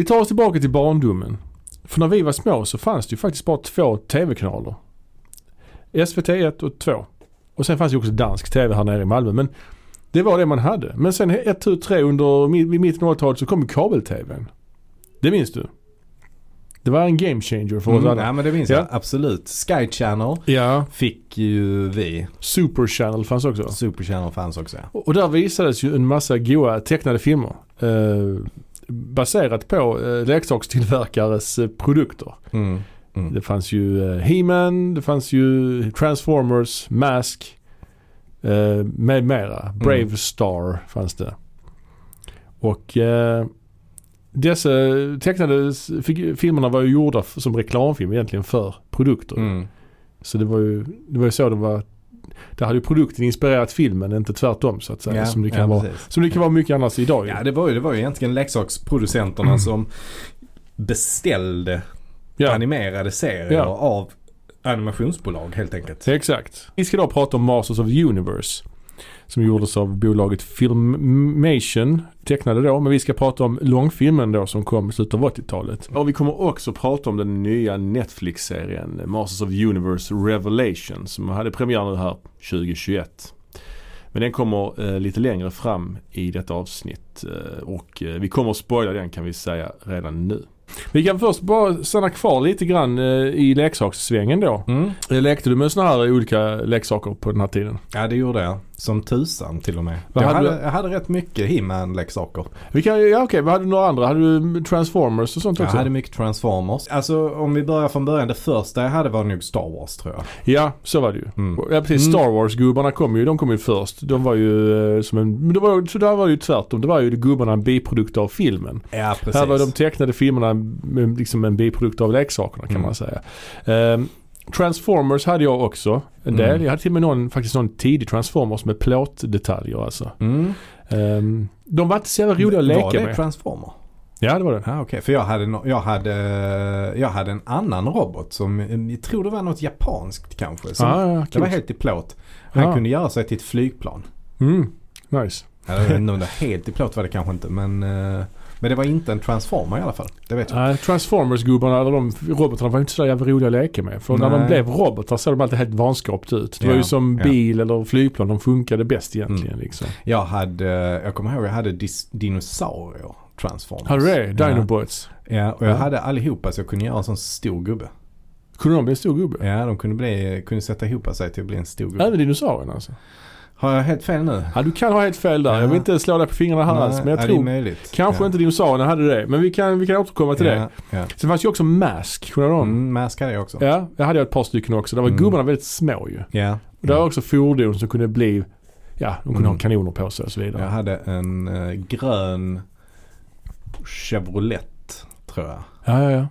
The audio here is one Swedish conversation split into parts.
Vi tar oss tillbaka till barndomen. För när vi var små så fanns det ju faktiskt bara två tv-kanaler. SVT 1 och 2. Och sen fanns det ju också dansk tv här nere i Malmö. Men det var det man hade. Men sen 1, 2, 3 under mitten av 80-talet så kom kabel-tvn. Det minns du? Det var en game changer för oss Mm, alla. ja men det minns Ja. jag absolut. Sky Channel Ja, fick ju vi. Super Channel fanns också. Super Channel fanns också ja. Och och där visades ju en massa goa tecknade filmer. Eh, baserat på eh, leksakstillverkares eh, produkter. Mm. Mm. Det fanns ju eh, He-Man, det fanns ju Transformers, Mask eh, med mera. Brave Star fanns det. Och eh, dessa tecknade filmerna var ju gjorda som reklamfilm egentligen för produkter. Mm. Så det var ju, det var ju så det var. Där hade ju produkten inspirerat filmen, inte tvärtom så att säga. Ja, som, det kan ja, vara, precis. som det kan vara mycket annars idag ju. Ja det var ju, det var ju egentligen leksaksproducenterna Mm. som beställde Ja. animerade serier av animationsbolag helt enkelt. Exakt. Vi ska då prata om Masters of the Universe. Som gjordes av bolaget Filmation, tecknade då. Men vi ska prata om långfilmen då som kom i slutet av 80-talet. Och vi kommer också prata om den nya Netflix-serien Masters of the Universe Revelation som hade premiär nu här 2021. Men den kommer eh, lite längre fram i detta avsnitt eh, och eh, vi kommer att spoila den kan vi säga redan nu. Vi kan först bara stanna kvar lite grann eh, i leksakssvängen då. Mm. Eh, Lekte du med sådana här olika leksaker på den här tiden? Ja det gjorde jag. Som tusan till och med. Jag hade jag hade rätt mycket He-Man-leksaker. Ja okej, vad hade du några andra? Hade du Transformers och sånt Jag också? hade mycket Transformers. Alltså om vi börjar från början. Det första jag hade var nog Star Wars tror jag. Ja, så var det ju. Mm. Ja precis, Mm. Star Wars-gubbarna kom ju, de kom ju först. De var ju eh, som en, men det var, så där var det ju tvärtom. Det var ju gubbarna en biprodukt av filmen. Ja precis. Här var de tecknade filmerna liksom en biprodukt av leksakerna kan Mm. man säga. Ehm, Transformers hade jag också en del. Mm. Jag hade till och med någon, faktiskt någon tidig Transformers med plåtdetaljer alltså. Mm. Ehm, de var inte så jävla roliga att leka var det med. Transformer? Ja det var det. Ja okej. För jag hade, no- jag, hade, jag hade en annan robot som, jag tror det var något japanskt kanske. Som, Ah, ja, det var helt i plåt. Han Ja. kunde göra sig till ett flygplan. Mm, nice. Ja, Jag vet inte om det helt i plåt var det kanske inte men, eh, men det var inte en transformer i alla fall. Det vet jag. Nej, Transformers-gubbarna, eller de robotarna var inte så jävla roliga att leka med. För när de Nej. blev robotar såg de alltid helt vanskapt ut. Det var Ja, ju som ja. bil eller flygplan, de funkade bäst egentligen Mm. liksom. Jag hade, jag kommer ihåg jag hade dis- dinosaurier transformers. Hade du det? Ja. Dinobots? Ja, och jag Ja. hade allihopa så jag kunde göra en sån stor gubbe. Kunde de bli en stor gubbe? Ja, de kunde, bli, kunde sätta ihop sig till att bli en stor gubbe. Även dinosaurierna alltså? Har jag helt fel nu? Ja, du kan ha helt fel där. Ja. Jag vill inte slå dig på fingrarna här alls, men jag det tror möjligt. kanske ja. inte dinosaurierna hade det. Men vi kan, vi kan återkomma till det. Ja. Sen fanns ju också Mask, kommer du ihåg dem? Mm, Mask hade jag också. Ja, jag hade jag ett par stycken också. Där var Mm. gubbarna väldigt små ju. Ja. Och där var också fordon som kunde bli, ja, de kunde Mm. ha kanoner på sig och så vidare. Jag hade en eh, grön Chevrolet tror jag. Ja, ja, ja.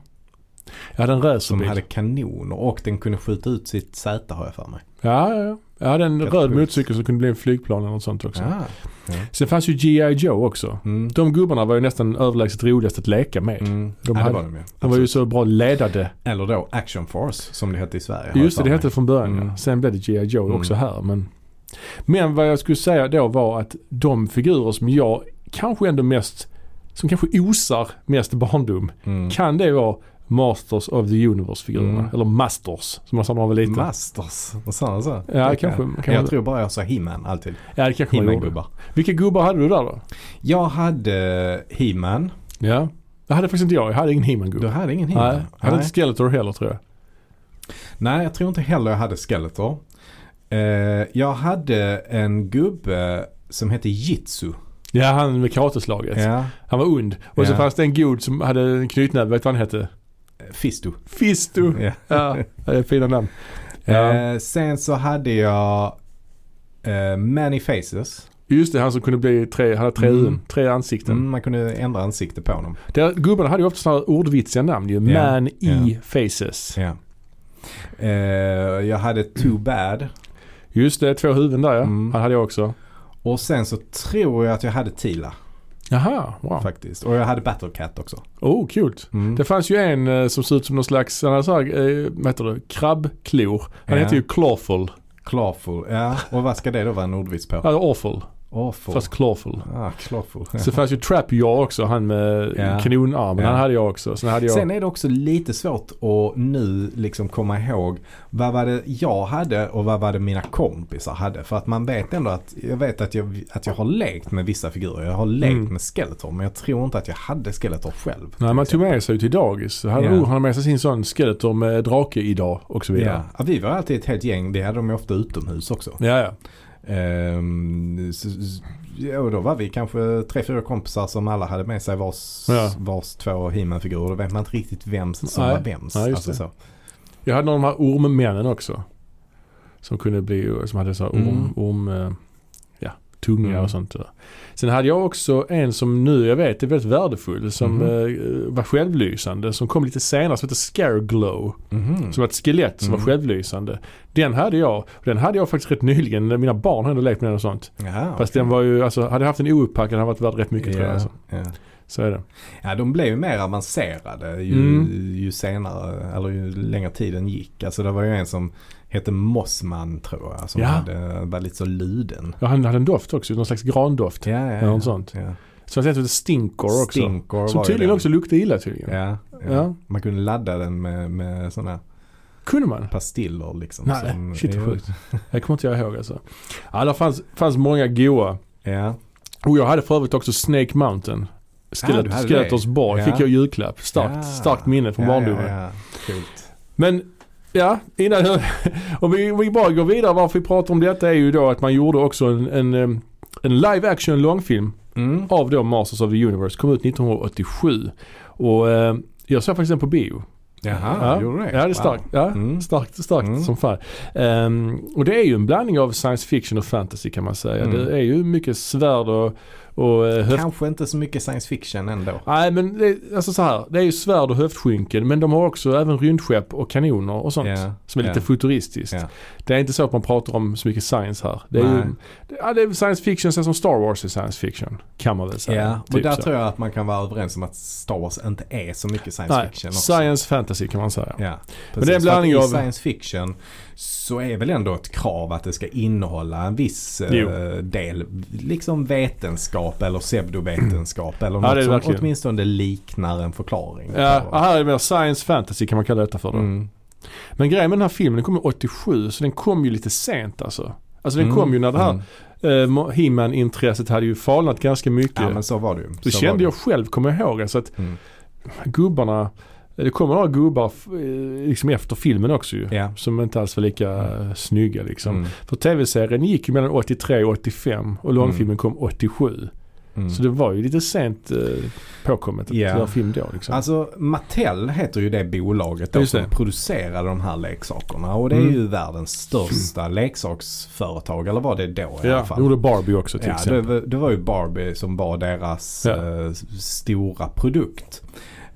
Jag hade en Som racerbil. hade kanoner och den kunde skjuta ut sitt säte har jag för mig. Ja, ja, ja. Jag hade en Rätt röd sjukt. motorcykel som kunde bli en flygplan eller något sånt också. Ja. Sen fanns ju G.I. Joe också. Mm. De gubbarna var ju nästan överlägset roligast att leka med. Mm. De ja, hade- var de ju. De var ju så bra ledade. Eller då Action Force som det hette i Sverige. Just det, det hette från början Mm. ja. Sen blev det G.I. Joe Mm. också här. Men, men vad jag skulle säga då var att de figurer som jag kanske ändå mest, som kanske osar mest barndom. Mm. Kan det vara Masters of the Universe-figurerna? Mm. Eller Masters som man sa när man var liten. Masters, vad sa han så? Ja, Det kanske- kan- jag man- tror bara jag sa He-Man alltid. ja, det kanske man gjorde. Vilka gubbar hade du där då? Jag hade He-Man. Ja. Det hade faktiskt inte jag. Jag hade ingen He-Man-gubbe. Du hade ingen He-Man? Nej, jag hade inte Skeletor heller tror jag. Nej, jag tror inte heller jag hade Skeletor. Eh, jag hade en gubbe som hette Jitsu. Ja, han med karateslaget. Ja. Han var ond. Och så Ja. fanns det en god som hade en knytnäve. Vet du vad han hette? Fisto. Fisto. Ja. Ja, det är fina namn. Ja. Eh, sen så hade jag eh, Many Faces. Just det, han som kunde bli tre, han hade tre, Mm. tre ansikten. Mm, man kunde ändra ansikte på honom. Där, gubbarna hade ju ofta sådana ordvitsiga namn ju. Ja, Man ja. i faces. Ja. Eh, jag hade Too Bad. Just det, två huvuden där ja. Mm. Han hade jag också. Och sen så tror jag att jag hade Tila Jaha, wow. faktiskt. Och jag hade Battle Cat också. Oh, kul. Mm. Det fanns ju en eh, som såg ut som någon slags, han hade så här, eh, vad heter det, krabbklor. Han Ja. heter ju Clawful. Clawful. Ja, och vad ska det då vara en ordvits på? Ja, awful. Awful. Fast Clawful. Ah, Clawful. Så fanns ju Trap Jaw också, han med Ja. kanonarmen. Ja. Han hade jag också. Sen hade jag... Sen är det också lite svårt att nu liksom komma ihåg vad var det jag hade och vad var det mina kompisar hade. För att man vet ändå att jag vet att jag, att jag har lekt med vissa figurer. Jag har lekt Mm. med Skeletor men jag tror inte att jag hade Skeletor själv. Nej, man tog med sig till dagis. Oh, han hade med sig sin sån Skeletor med drake idag och så vidare. Ja. vi var alltid ett helt gäng. Vi hade dem ofta utomhus också. Ja, ja. Ehm, så, ja, och då var vi kanske tre, fyra kompisar som alla hade med sig vars, Ja. vars två He-Man-figurer. Då vet man inte riktigt vem som Nej. var vems. Ja, alltså så. Jag hade någon av de här ormmännen också. Som kunde bli, som hade så här orm, Mm. orm eh, tunga Mm. och sånt. Sen hade jag också en som nu jag vet är väldigt värdefull som Mhm. eh, var självlysande. Som kom lite senare som heter Scare Glow. Mhm. Som var ett skelett som Mm. var självlysande. Den hade jag. Den hade jag faktiskt rätt nyligen. när Mina barn hade lekt med den och sånt. Jaha, Fast okej. den var ju, alltså hade jag haft en ouppackad hade den varit värd rätt mycket tror jag. Ja, Alltså. ja. Så är det. ja, de blev ju mer avancerade ju, Mm. ju senare, eller ju längre tiden gick. Alltså det var ju en som hette Mossman tror jag. Som Ja. hade, var lite så luden. Ja, han hade en doft också. Någon slags grandoft. Ja, ja, Ja, något sånt. Ja. Så jag heter Stinkor också. Stinkor Som tydligen också luktar illa tydligen. Ja, ja. Man kunde ladda den med, med sådana Kunde man? pastiller liksom. Nej, som- shit, vad sjukt. Det kommer inte jag ihåg alltså. Ja, det fanns, fanns många goa. Ja. Och jag hade för övrigt också Snake Mountain. Ah, Skelet, Skeletors borg Ja. fick jag julklapp. Starkt, Ja. starkt minne från ja, barndomen. Ja, ja. Men ja, innan, om vi, vi bara går vidare varför vi pratar om detta är ju då att man gjorde också en, en, en live action långfilm Mm. av då Masters of the Universe. Kom ut 1987. Och eh, jag såg faktiskt den på bio. Jaha, ja, gjorde det? Ja, det är starkt. Ja, Mm. starkt, starkt Mm. som fan. Ehm, och det är ju en blandning av science fiction och fantasy kan man säga. Mm. Det är ju mycket svärd och, och eh, höft... Kanske inte så mycket science fiction ändå. Nej men det, är- alltså så här, det är ju svärd och höftskynken men de har också även rymdskepp och kanoner och sånt. Ja, Som är lite ja. futuristiskt. Ja. Det är inte så att man pratar om så mycket science här. Det är ju det- ja, det är science fiction så som Star Wars är science fiction. Kan man väl säga. Ja, och Typ där så. tror jag att man kan vara överens om att Star Wars inte är så mycket science Nej, fiction också. science fantasy kan man säga. Ja, Men det är en blandning av- science fiction så är väl ändå ett krav att det ska innehålla en viss eh, Jo. del, liksom vetenskap eller pseudovetenskap eller Ja, något det är som verkligen. åtminstone liknar en förklaring. Ja, på- här är det mer science fantasy kan man kalla detta för då. mm. Men grejen med den här filmen, den kom ju 87 så den kom ju lite sent alltså. Alltså den Mm. kom ju när det här Mm. eh, He-Man-intresset hade ju falnat ganska mycket. Ja men så var det ju. det Så var kände det. jag själv, kommer jag ihåg. Alltså att Mm. gubbarna, det kommer några gubbar liksom efter filmen också ju. Ja. Som inte alls var lika eh, snygga liksom. Mm. För tv-serien gick ju mellan 83 och 85 och långfilmen kom 87. Mm. Så det var ju lite sent eh, påkommet att göra film då liksom. Alltså Mattel heter ju det bolaget då som producerade de här leksakerna. Och det är Mm. ju världens största leksaksföretag. Eller var det då i alla ja, fall? gjorde Barbie också till Ja, exempel. det, var- det var ju Barbie som var deras Ja. eh, stora produkt.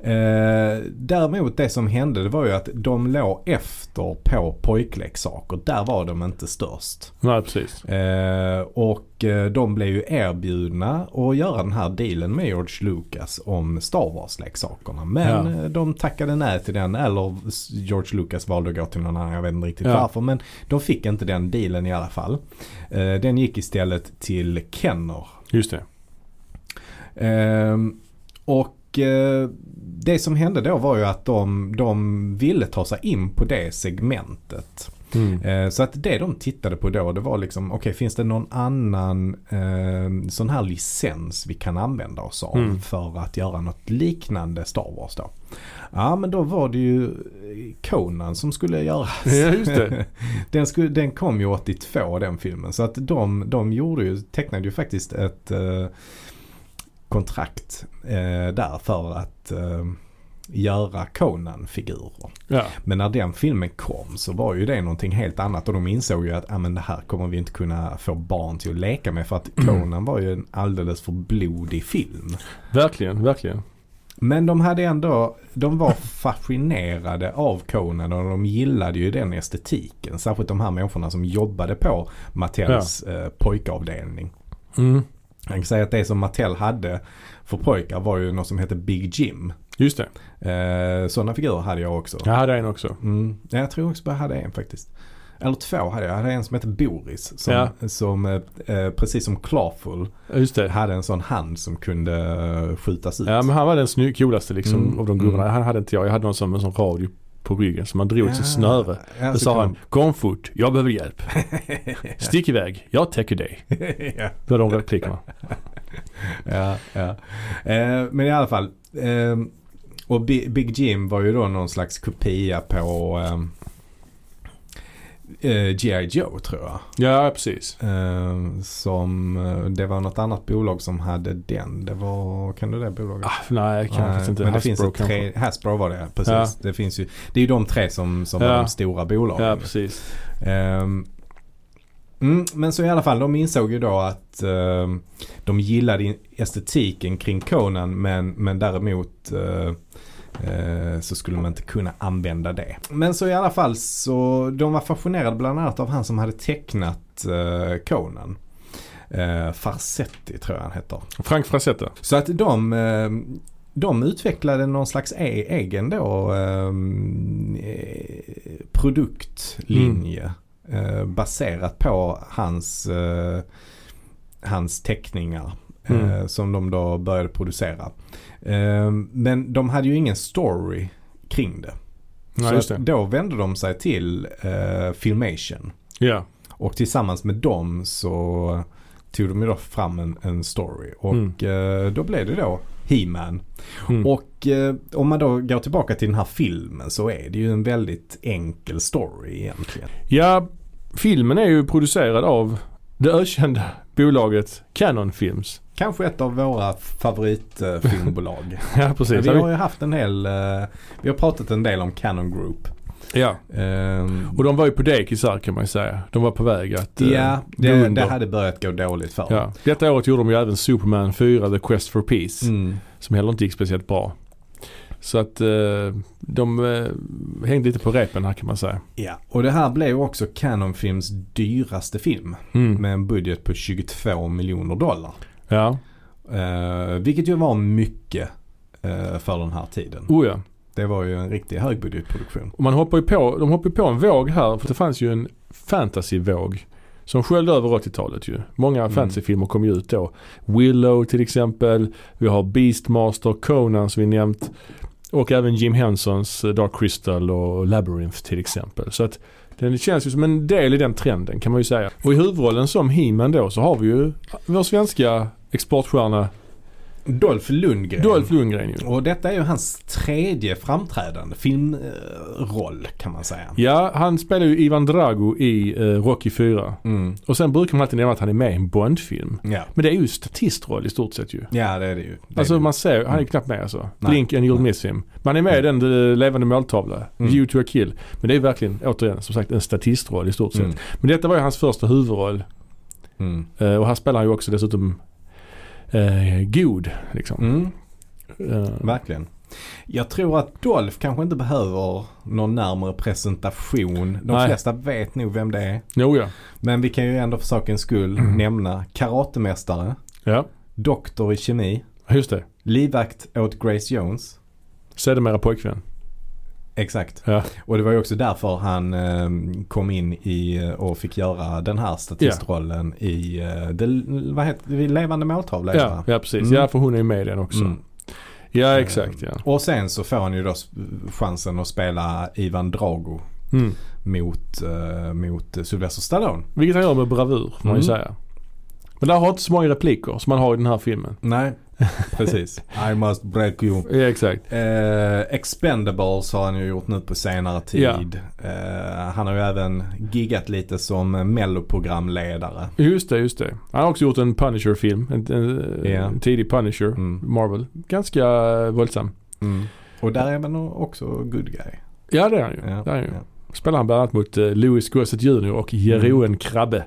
Eh, däremot det som hände det var ju att de låg efter på pojkleksaker. Där var de inte störst. Nej, precis. Eh, och eh, de blev ju erbjudna att göra den här dealen med George Lucas om Star Wars-leksakerna. Men Ja. eh, de tackade nej till den eller George Lucas valde att gå till någon annan. Jag vet inte riktigt Ja. varför. Men de fick inte den dealen i alla fall. Eh, den gick istället till Kenner. Just det. Ehm, och eh, det som hände då var ju att de, de ville ta sig in på det segmentet. Mm. Eh, Så att det de tittade på då det var liksom okej finns det någon annan eh, sån här licens vi kan använda oss av Mm. för att göra något liknande Star Wars då? Ja men då var det ju Conan som skulle göras. Ja, den, skulle, den kom ju 82 den filmen så att de, de gjorde ju, tecknade ju faktiskt ett eh, kontrakt eh, där för att eh, göra Conan-figurer. Ja. Men när den filmen kom så var ju det någonting helt annat och de insåg ju att ah, men det här kommer vi inte kunna få barn till att leka med för att Conan var ju en alldeles för blodig film. Verkligen, verkligen. Men de hade ändå, de var fascinerade av Conan och de gillade ju den estetiken. Särskilt de här människorna som jobbade på Mattels eh, pojkavdelning. Mm. Jag kan säga att det som Mattel hade för pojkar var ju något som hette Big Jim. Just det. Eh, sådana figurer hade jag också. Jag hade en också. Mm. Ja, Jag tror också jag hade en faktiskt. Eller två hade jag. Jag hade en som hette Boris. Som, Ja. som eh, eh, precis som det. hade en sån hand som kunde eh, skjutas ut. Ja men han var den snygg, coolaste liksom Mm, av de gubbarna. mm. Han hade inte jag. Jag hade någon som en sån radio på ryggen som man drog till Ja, snöre. ja, Då sa han Kom fort, jag behöver hjälp. Stick iväg, jag täcker dig. ja. Det var de replikerna. ja, ja. Eh, men i alla fall. Eh, och Bi- Big Jim var ju då någon slags kopia på eh, eh, G.I. Joe tror jag. Ja precis. Eh, som, eh, det var något annat bolag som hade den. Det var, kan du det bolaget? Ah, nej kanske Nej, inte. Men det Hasbro finns ett kanske. tre, Hasbro var det precis. Ja. Det finns ju, det är ju de tre som, som Ja. var de stora bolagen. Ja precis. Ehm, mm, men så i alla fall, de insåg ju då att ehm, de gillade estetiken kring Conan men, men däremot eh, eh, så skulle man inte kunna använda det. Men så i alla fall så de var fascinerade bland annat av han som hade tecknat eh, Conan. Uh, Farsetti tror jag han heter. Frank Frazetta. Så att de, eh, de utvecklade någon slags e- egen då ehm, eh, produktlinje. eh, baserat på hans, eh, hans teckningar. Eh, Mm. som de då började producera. Eh, men de hade ju ingen story kring det. Ja så det. då vände de sig till eh, Filmation. Ja. Och tillsammans med dem så tog de ju då fram en, en story. Och eh, då blev det då He-Man. Mm. Och eh, om man då går tillbaka till den här filmen så är det ju en väldigt enkel story egentligen. Ja, filmen är ju producerad av det ökända bolaget Canon Films. Kanske ett av våra favoritfilmbolag. Ja precis. vi har ju haft en del, eh, vi har pratat en del om Canon Group. Ja. Ehm, Och de var ju på dekisar kan man ju säga. De var på väg att eh, ja, gå det, det hade börjat gå dåligt för Ja. Detta året gjorde de ju även Superman 4 The Quest for Peace. Mm. Som heller inte gick speciellt bra. Så att eh, de eh, hängde lite på repen här kan man säga. Ja, och det här blev ju också Canon Films dyraste film. Mm. Med en budget på 22 miljoner dollar. Ja, Eh, vilket ju var mycket eh, för den här tiden. oh ja. Det var ju en riktig högbudgetproduktion. Och man hoppar ju på, de hoppar ju på en våg här för det fanns ju en fantasyvåg. Som sköljde över 80-talet ju. Många Mm. fantasyfilmer kom ju ut då. Willow till exempel. Vi har Beastmaster, Conan som vi nämnt. Och även Jim Hensons eh, Dark Crystal och Labyrinth till exempel. Så att den känns ju som en del i den trenden kan man ju säga. Och i huvudrollen som He-Man då så har vi ju vår svenska exportstjärna Dolph Lundgren. Dolph Lundgren ju. Och detta är ju hans tredje framträdande filmroll kan man säga. Ja, han spelar ju Ivan Drago i eh, Rocky 4. Mm. Och sen brukar man alltid nämna att han är med i en Bond-film. Ja. Men det är ju statistroll i stort sett ju. ja, det är det ju. Det Alltså det. man ser, han är Mm. knappt med alltså. Nej. Blink and you'll miss him. Man är med i den eh, levande måltavla. Mm. View to a kill. Men det är verkligen, återigen, som sagt en statistroll i stort sett. Mm. Men detta var ju hans första huvudroll. Mm. Eh, och här spelar han ju också dessutom eh, god liksom. Mm. Eh, Verkligen. Jag tror att Dolph kanske inte behöver någon närmare presentation. De Nej. flesta vet nog vem det är. jo ja. Men vi kan ju ändå för sakens skull Mm. nämna karatemästare, Ja, doktor i kemi, just det. livvakt åt Grace Jones. Sedermera pojkvän. Exakt. Ja. Och det var ju också därför han eh, kom in i eh, och fick göra den här statistrollen i eh, det, vad heter det, Levande måltavla. Ja, ja precis. Mm. Ja, för hon är med i den också. Mm. Ja, exakt ja. Och sen så får han ju då chansen att spela Ivan Drago Mm. mot, eh, mot Sylvester Stallone. Vilket han gör med bravur får man ju Mm. säga. Men där har inte så många repliker som man har i den här filmen. Nej, precis. I must break you. Ja, exakt. Eh, Expendables har han ju gjort nu på senare tid. Eh, han har ju även giggat lite som melloprogramledare. Just det, just det. Han har också gjort en Punisher-film. En, en, Ja. en tidig Punisher. Mm. Marvel. Ganska eh, våldsam. Mm. Och där är man också good guy. Ja det är han ju. Ja, Det är han ju. ja. Spelar han bland annat mot uh, Louis Gossett Jr och Jeroen Krabbe.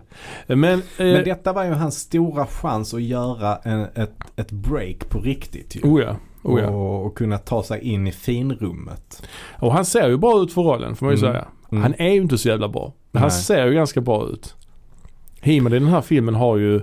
Men, eh, Mm. Men detta var ju hans stora chans att göra en, ett, ett break på riktigt ju. oh ja. Oh ja. och, och kunna ta sig in i finrummet. Och han ser ju bra ut för rollen får man ju Mm. säga. Mm. Han är ju inte så jävla bra. Men han ser ju ganska bra ut. He-Man i den här filmen har ju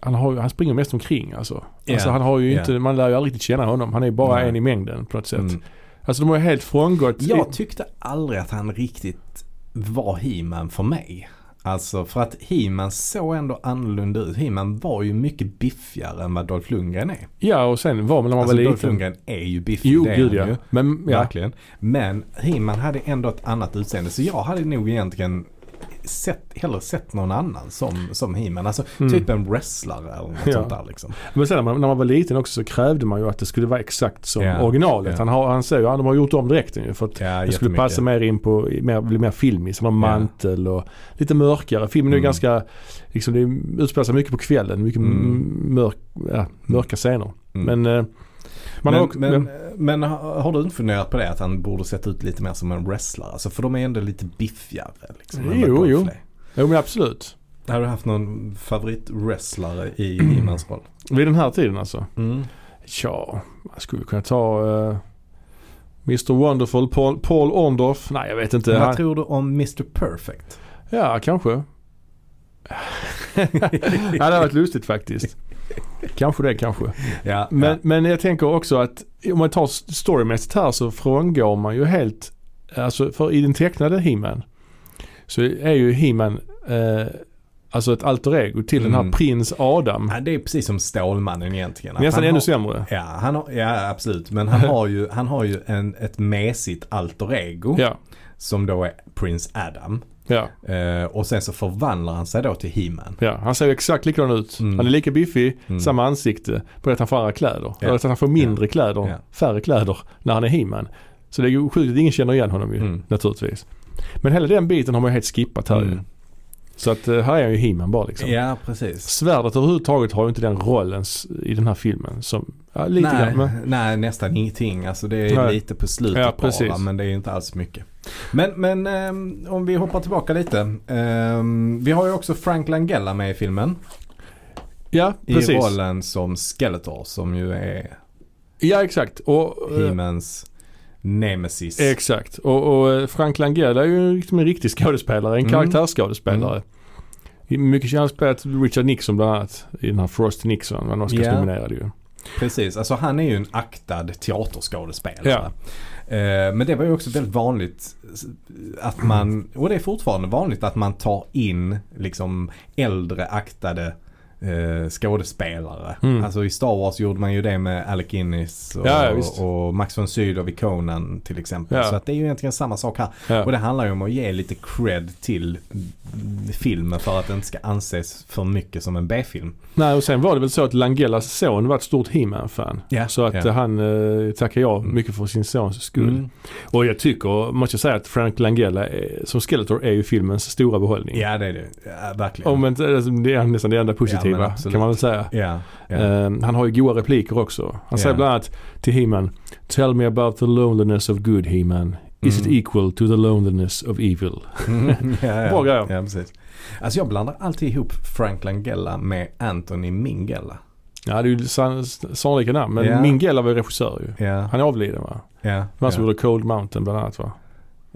han, har han springer mest omkring alltså. Ja, alltså han har ju inte, man lär ju aldrig riktigt känna honom. Han är ju bara Nej. en i mängden på något sätt. Mm. Alltså de har ju helt frångått. Jag tyckte aldrig att han riktigt var He-Man för mig. Alltså för att He-Man såg ändå annorlunda ut. He-Man var ju mycket biffigare än vad Dolph Lundgren är. Ja och sen var man när man Alltså var Dolph liten. Lundgren är ju biffig. Jo det gud ja. ju. Men ja. Verkligen. Men He-Man hade ändå ett annat utseende. Så jag hade nog egentligen sett, hellre sett någon annan som, som He-Man. Alltså Mm. typ en wrestlare eller något Ja. sånt där liksom. Men sen när man, när man var liten också så krävde man ju att det skulle vara exakt som Ja. originalet. Ja. Han, har, han säger ju att de har gjort om dräkten ju för att Ja, det skulle passa mer in på, mer, bli mer filmiskt. Han har mantel och lite mörkare. Filmen är ju Mm. ganska, liksom det utspelar sig mycket på kvällen. Mycket Mm. mörk, ja, mörka scener. Mm. Men eh, men, har också, men, men har har du inte funderat på det att han borde sett ut lite mer som en wrestler? Alltså för de är ändå lite biffigare. Liksom, Jo, jo. Jo men absolut. Har du haft någon favoritwrestlare i He-Mans roll? Vid den här tiden alltså. Mm. Ja, man skulle kunna ta uh, Mr Wonderful, Paul, Paul Orndorff. Nej jag vet inte. Vad Han, tror du om Mr Perfect? ja kanske. ja det hade varit lustigt faktiskt. Kanske det kanske. Ja, Men, ja. men jag tänker också att om man tar storymässigt här så frångår man ju helt, alltså för i den tecknade He-Man så är ju He-Man eh, alltså ett alter ego till den Mm. här prins Adam. Ja, det är precis som Stålmannen egentligen. Nästan ännu har, sämre. Ja, han har, ja, absolut. Men han har ju, han har ju en, ett mesigt alter ego. Ja, Som då är Prince Adam. Ja, Eh, och sen så förvandlar han sig då till He-Man. ja. Han ser ju exakt likadan ut. Mm. Han är lika biffig, Mm. samma ansikte. Bara att han får andra kläder. Ja. Eller att han får mindre kläder, Ja. färre kläder när han är He-Man. Så det är ju sjukt att ingen känner igen honom ju Mm. naturligtvis. Men hela den biten har man ju helt skippat här ju. Mm. Så att eh, här är han ju He-Man bara liksom. Ja, precis. Svärdet överhuvudtaget har ju inte den rollen i den här filmen. Som, ja, lite nej, grann. Men, nej, nästan ingenting. Alltså det är Nej. lite på slutet Ja, precis. bara. Men det är inte alls mycket. Men, men ehm, om vi hoppar tillbaka lite. Ehm, vi har ju också Frank Langella med i filmen. ja, I precis. rollen som Skeletor som ju är Ja, exakt. Och, eh, He-Mans nemesis. exakt. Och, och eh, Frank Langella är ju liksom en riktig skådespelare. En Mm. karaktärsskådespelare. Mycket han har spelat Richard Nixon bland annat. I den här Frost Nixon. Han Oscars Ja. nominerade ju. Precis, alltså han är ju en aktad teaterskådespelare. Ja. Eh, men det var ju också väldigt vanligt att man, och det är fortfarande vanligt att man tar in liksom äldre aktade eh, skådespelare. Mm. Alltså i Star Wars gjorde man ju det med Alec Guinness och, Ja, ja, och Max von Sydow i Conan till exempel. Ja. Så att det är ju egentligen samma sak här. Ja. Och det handlar ju om att ge lite cred till filmen för att den inte ska anses för mycket som en B-film. Nej och sen var det väl så att Langellas son var ett stort He-Man-fan. Ja, Så att ja. eh, han eh, tackar jag Mm. mycket för sin sons skull. Mm. Och jag tycker, måste jag säga att Frank Langella är, som Skeletor är ju filmens stora behållning. Ja det är det. Ja, verkligen. Om inte, det är nästan det enda Ja, positiva absolut. kan man väl säga. Ja, ja. Eh, han har ju goda repliker också. Han säger Ja. bland annat till He-Man Tell me about the loneliness of good He-Man. Is Mm. it equal to the loneliness of evil? Mm, ja, ja. Bra grejer. Ja, precis. Alltså jag blandar alltid ihop Frank Langella med Anthony Minghella. Ja det är ju san- sannolika namn men Ja. Minghella var ju regissör ju. Ja. Han är avliden va? ja, Han som ja. gjorde Cold Mountain bland annat va?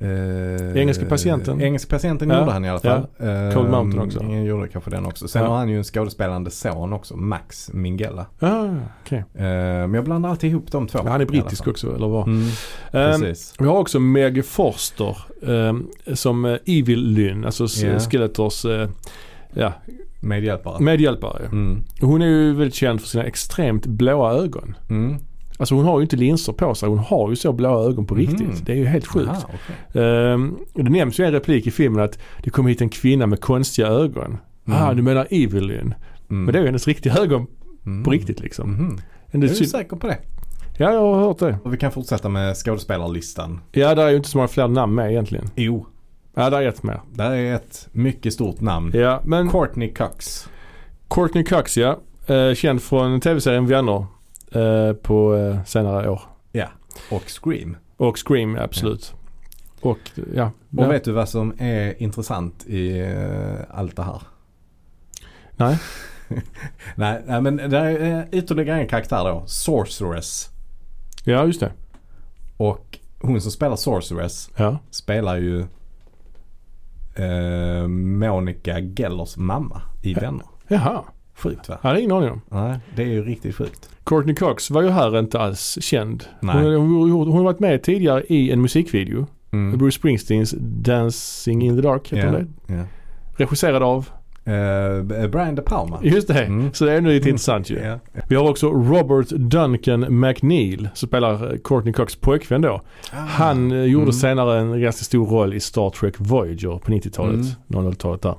Eh, Engelska patienten. Engelska patienten Ja, gjorde han i alla fall. Eh, Cold Mountain också. Ingen gjorde kanske den också. Sen Ja. har han ju en skådespelande son också, Max Minghella. Ja, okej. Eh, men jag blandar alltid ihop de två. Han är brittisk också eller vad? Mm, Ehm, precis. vi har också Meg Forster ehm, som eh, Evil Lynn, alltså Ja. Skeletors eh, ja, Medhjälpare. medhjälpare. Mm. Hon är ju väldigt känd för sina extremt blåa ögon. Mm. Alltså hon har ju inte linser på sig, hon har ju så blåa ögon på Mhm. riktigt. Det är ju helt sjukt. Aha, okej. Ehm, och det nämns ju en replik i filmen att det kom hit en kvinna med konstiga ögon. Mm. Ah, du menar Evelyn. Mm. Men det är ju hennes riktiga ögon Mm. på riktigt liksom. En Är du säker på det? ja, jag har hört det. Och vi kan fortsätta med skådespelarlistan. Ja, där är ju inte så många fler namn med egentligen. Jo, Ja, där är ett mer. där är ett mycket stort namn. Ja, men Courtney Cox. Courtney Cox ja. Eh, känd från tv-serien Vänner eh, på eh, senare år. Och Scream. Och Scream, absolut. Och ja. Och ja. vet du vad som är intressant i eh, allt det här? Nej. nej, nej, men det är eh, ytterligare en karaktär då. Sorceress. Ja, just det. Och hon som spelar Sorceress Ja. spelar ju eh, Monica Gellers mamma i Ja. Vänner. Jaha. Sjukt va? Jag hade ingen aning om. Nej, det är ju riktigt sjukt. Courtney Cox var ju här inte alls känd. Nej. Hon, hon, hon, hon har varit med tidigare i en musikvideo. Mm. Bruce Springsteens Dancing in the Dark heter Ja, det. ja. Regisserad av, Eh, Brian De Palma. just det. Mm. Så det är ändå lite intressant ju. Ja. Vi har också Robert Duncan McNeil som spelar eh, Courtney Cox pojkvän då. Han eh, gjorde Mm. senare en ganska stor roll i Star Trek Voyager på 90-talet. Mm. 00-talet där.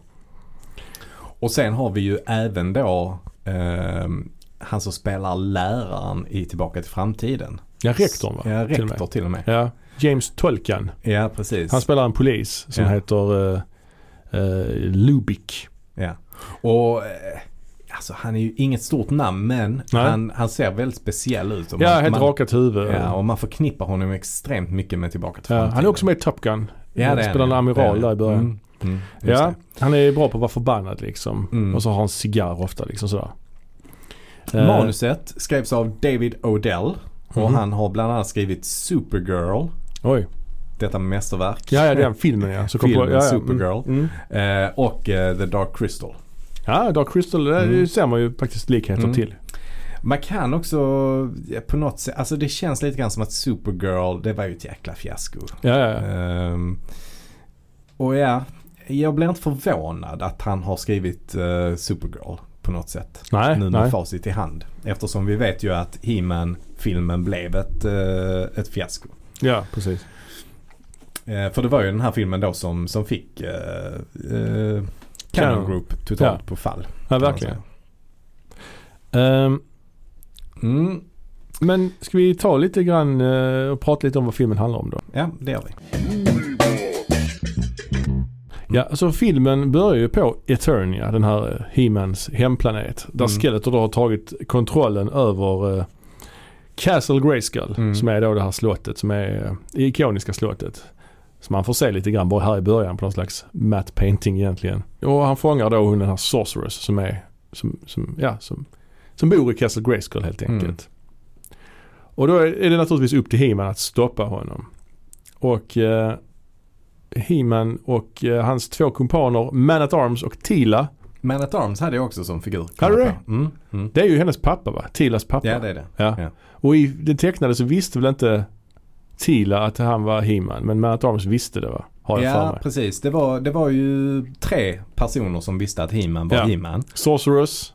Och sen har vi ju även då ehm, han som spelar läraren i Tillbaka till framtiden. Ja, rektorn va? Ja, Till och rektor till och med. Ja, James Tolkan. Ja, precis. Han spelar en polis som Ja. heter uh, Lubick. Ja. Och eh, alltså han är ju inget stort namn men han, han ser väldigt speciell ut. Och Ja, man, helt man, rakat huvud. Ja, och man förknippar honom extremt mycket med Tillbaka till Ja, framtiden. han är också med i Top Gun. Ja, är spelar en han. amiral där i början. Mm. Mm, Ja, det. han är bra på att vara förbannad liksom. Mm. Och så har han cigarr ofta liksom sådär. Eh, Manuset skrevs av David Odell. Och Mhm. han har bland annat skrivit Supergirl. Oj. Detta mästerverk. Ja, ja den filmen ja. Så Filmen på, ja, ja. Supergirl. Mm. Mm. Eh, och eh, The Dark Crystal. Ja, Dark Crystal, det Mm. ser man ju faktiskt likheter Mm. till. Man kan också på något sätt, alltså det känns lite grann som att Supergirl, det var ju ett jäkla fiasko. Ja, ja, ja. Ehm, och ja, jag blir inte förvånad att han har skrivit eh, Supergirl på något sätt. Nej, nu med nej. facit i hand. Eftersom vi vet ju att He-Man filmen blev ett, eh, ett fiasko. Ja, precis. Eh, för det var ju den här filmen då som, som fick eh, eh, Canon. Group totalt Ja. på fall. Ja, verkligen. Ehm, Mm, men ska vi ta lite grann eh, och prata lite om vad filmen handlar om då? ja, det gör vi. Ja, alltså filmen börjar ju på Eternia, den här eh, He-Mans hemplanet. Där Mm. Skeletor då har tagit kontrollen över eh, Castle Grayskull. Mm. Som är då det här slottet som är eh, det ikoniska slottet. Som man får se lite grann bara här i början på någon slags matte painting egentligen. Och han fångar då hon den här Sorceress som är, som, som, ja, som, som bor i Castle Grayskull helt Mm. enkelt. Och då är är det naturligtvis upp till He-Man att stoppa honom. Och eh, He-Man och eh, hans två kumpaner Man at Arms och Tila. Man at Arms hade jag också som figur. Hade du det? Mm, mm. Det är ju hennes pappa va? Tilas pappa. Ja, det är det. Ja. Ja. Och i den tecknade så visste väl inte Tila att han var He-Man. Men Man at Arms visste det va? Har jag Ja, precis. Det var, det var ju tre personer som visste att He-Man var Ja. He-Man. Sorceress,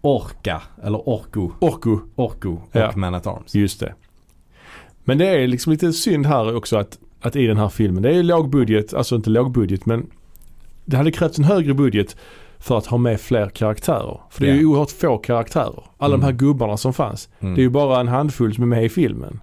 Orka, eller Orko, Orko. Orko och Ja. Man at Arms. Just det. Men det är liksom lite synd här också att, att i den här filmen, det är ju låg budget, alltså inte låg budget men det hade krävts en högre budget för att ha med fler karaktärer. För det är ju Ja. oerhört få karaktärer. Alla Mm. de här gubbarna som fanns. Mm. Det är ju bara en handfull som är med i filmen.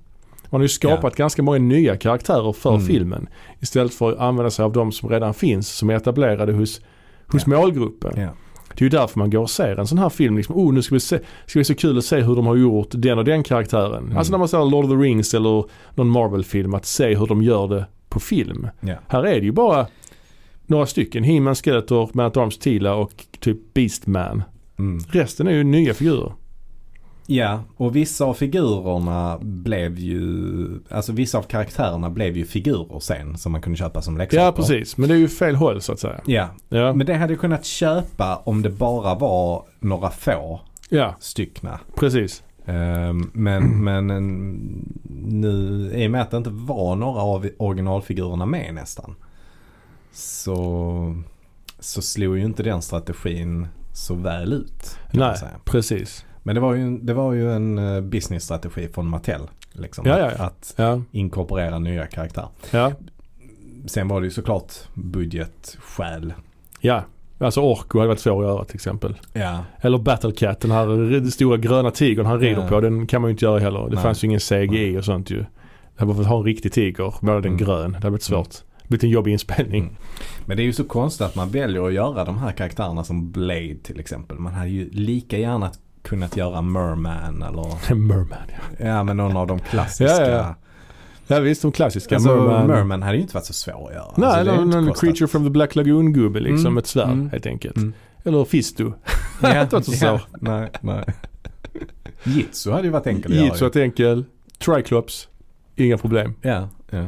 Man har ju skapat ganska många nya karaktärer för Mm. filmen. Istället för att använda sig av de som redan finns, som är etablerade hos, hos Ja. målgruppen. Det är ju därför man går och ser en sån här film. Liksom, oh, nu ska vi se, ska vi så kul att se hur de har gjort den och den karaktären. Mm. Alltså när man ser Lord of the Rings eller någon Marvel-film, att se hur de gör det på film. Ja. Här är det ju bara några stycken. He-Man, Skeletor, Man at Arms, Tila och typ Beastman. Mm. Resten är ju nya figurer. Ja, och vissa av figurerna blev ju, alltså vissa av karaktärerna blev ju figurer sen som man kunde köpa som leksaker. Ja, precis. Men det är ju fel håll så att säga. Ja, Ja, men det hade jag kunnat köpa om det bara var några få ja styckna. precis. Ehm, men, men en- nu, i och med att det inte var några av originalfigurerna med nästan. Så, så slog ju inte den strategin så väl ut. Nej, precis. Men det var ju, det var ju en eh, businessstrategi från Mattel. Liksom, Ja, ja, att, ja. att inkorporera nya karaktärer. Sen var det ju såklart budgetskäl. ja. Alltså Orko hade varit svår att göra till exempel. Ja, Eller Battlecat, den här stora gröna tigern han rider på. Den kan man ju inte göra heller. Det Nej. fanns ju ingen CGI och sånt ju. Hade fått ha en riktig tiger, bara den Mm. grön. Det hade blivit svårt. Det blivit en jobbig inspelning. Mm. Men det är ju så konstigt att man väljer att göra de här karaktärerna som Blade till exempel. Man hade ju lika gärna kunnat göra Merman eller Merman ja. ja men någon av de klassiska. Ja, ja, Ja visst, de klassiska. Alltså, Merman. Merman. hade ju inte varit så svår att göra. Nej, alltså, det är någon, någon. Creature from the Black Lagoon-gubbe liksom. Mm, Ett svärd mm, helt enkelt. mm. Eller Fisto. Ja, Det inte så ja, svårt. Nej, nej. Jitsu hade ju varit enkel att göra. Jitsu ett enkel. Triclops. Inga problem. Ja, ja.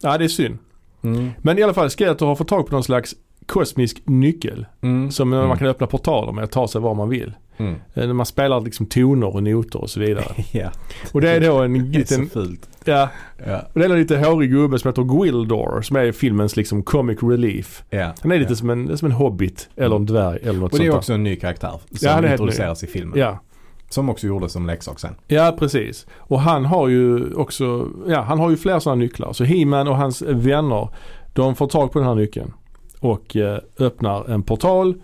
Ja, det är synd. Mm. Men i alla fall, Skeletor har fått tag på någon slags kosmisk nyckel. Mm. Som Mm. man kan öppna portaler med och ta sig var man vill. Mm. Eh, När man spelar liksom toner och noter och så vidare. ja, Och det är då en det är så liten, ja, Ja. och det är en lite hårig gubbe som heter Gwildor som är filmens liksom comic relief. Ja. Han är lite ja. som, en, som en hobbit eller en dvärg eller något Och det är sånt också en ny karaktär som Ja, han introduceras i filmen. Ja, Som också gjordes som leksak sen. ja precis. Och han har ju också, ja han har ju flera sådana nycklar. Så He-Man och hans vänner, de får tag på den här nyckeln. Och eh, öppnar en portal.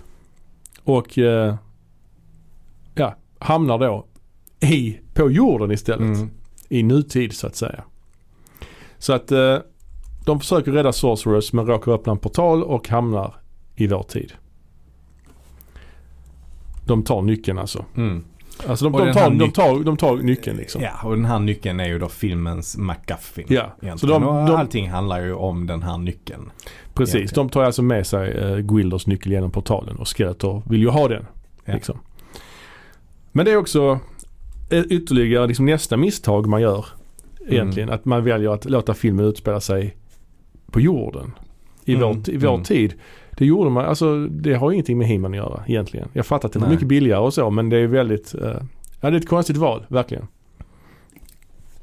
Och eh, ja, hamnar då i, på jorden istället. Mm. I nutid så att säga. Så att eh, de försöker rädda Sorcerers men råkar öppna en portal och hamnar i vår tid. De tar nyckeln alltså. Mm. Alltså de, Och de, tar, de, tar, de tar nyckeln liksom. Ja, och den här nyckeln är ju då filmens MacGuffin. Ja, Egentligen. så de- och de- allting handlar ju om den här nyckeln. Precis, Egentligen. de tar alltså med sig eh, Gwilders nyckel genom portalen och Skeletor vill ju ha den. Ja. Liksom. Men det är också ytterligare liksom nästa misstag man gör egentligen. Mm. Att man väljer att låta filmen utspela sig på jorden. I Mm, vår, i vår mm. tid. Det gjorde man, alltså det har ingenting med He-Man att göra egentligen. Jag fattar att det Nej. mycket billigare och så men det är väldigt, eh, ja det är ett konstigt val verkligen.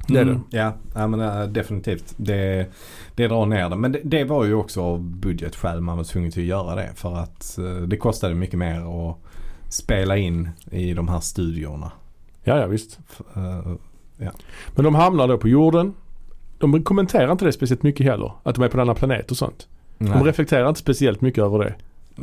Det är det. Mm. Ja, ja men äh, definitivt. Det, det drar ner det. Men det, det var ju också av budgetskäl man var tvungen att göra det. För att äh, det kostade mycket mer att spela in i de här studiorna. Ja, ja visst. F- äh, Men de hamnar då på jorden. De kommenterar inte det speciellt mycket heller. Att de är på en annan planet och sånt. De reflekterar inte speciellt mycket över det.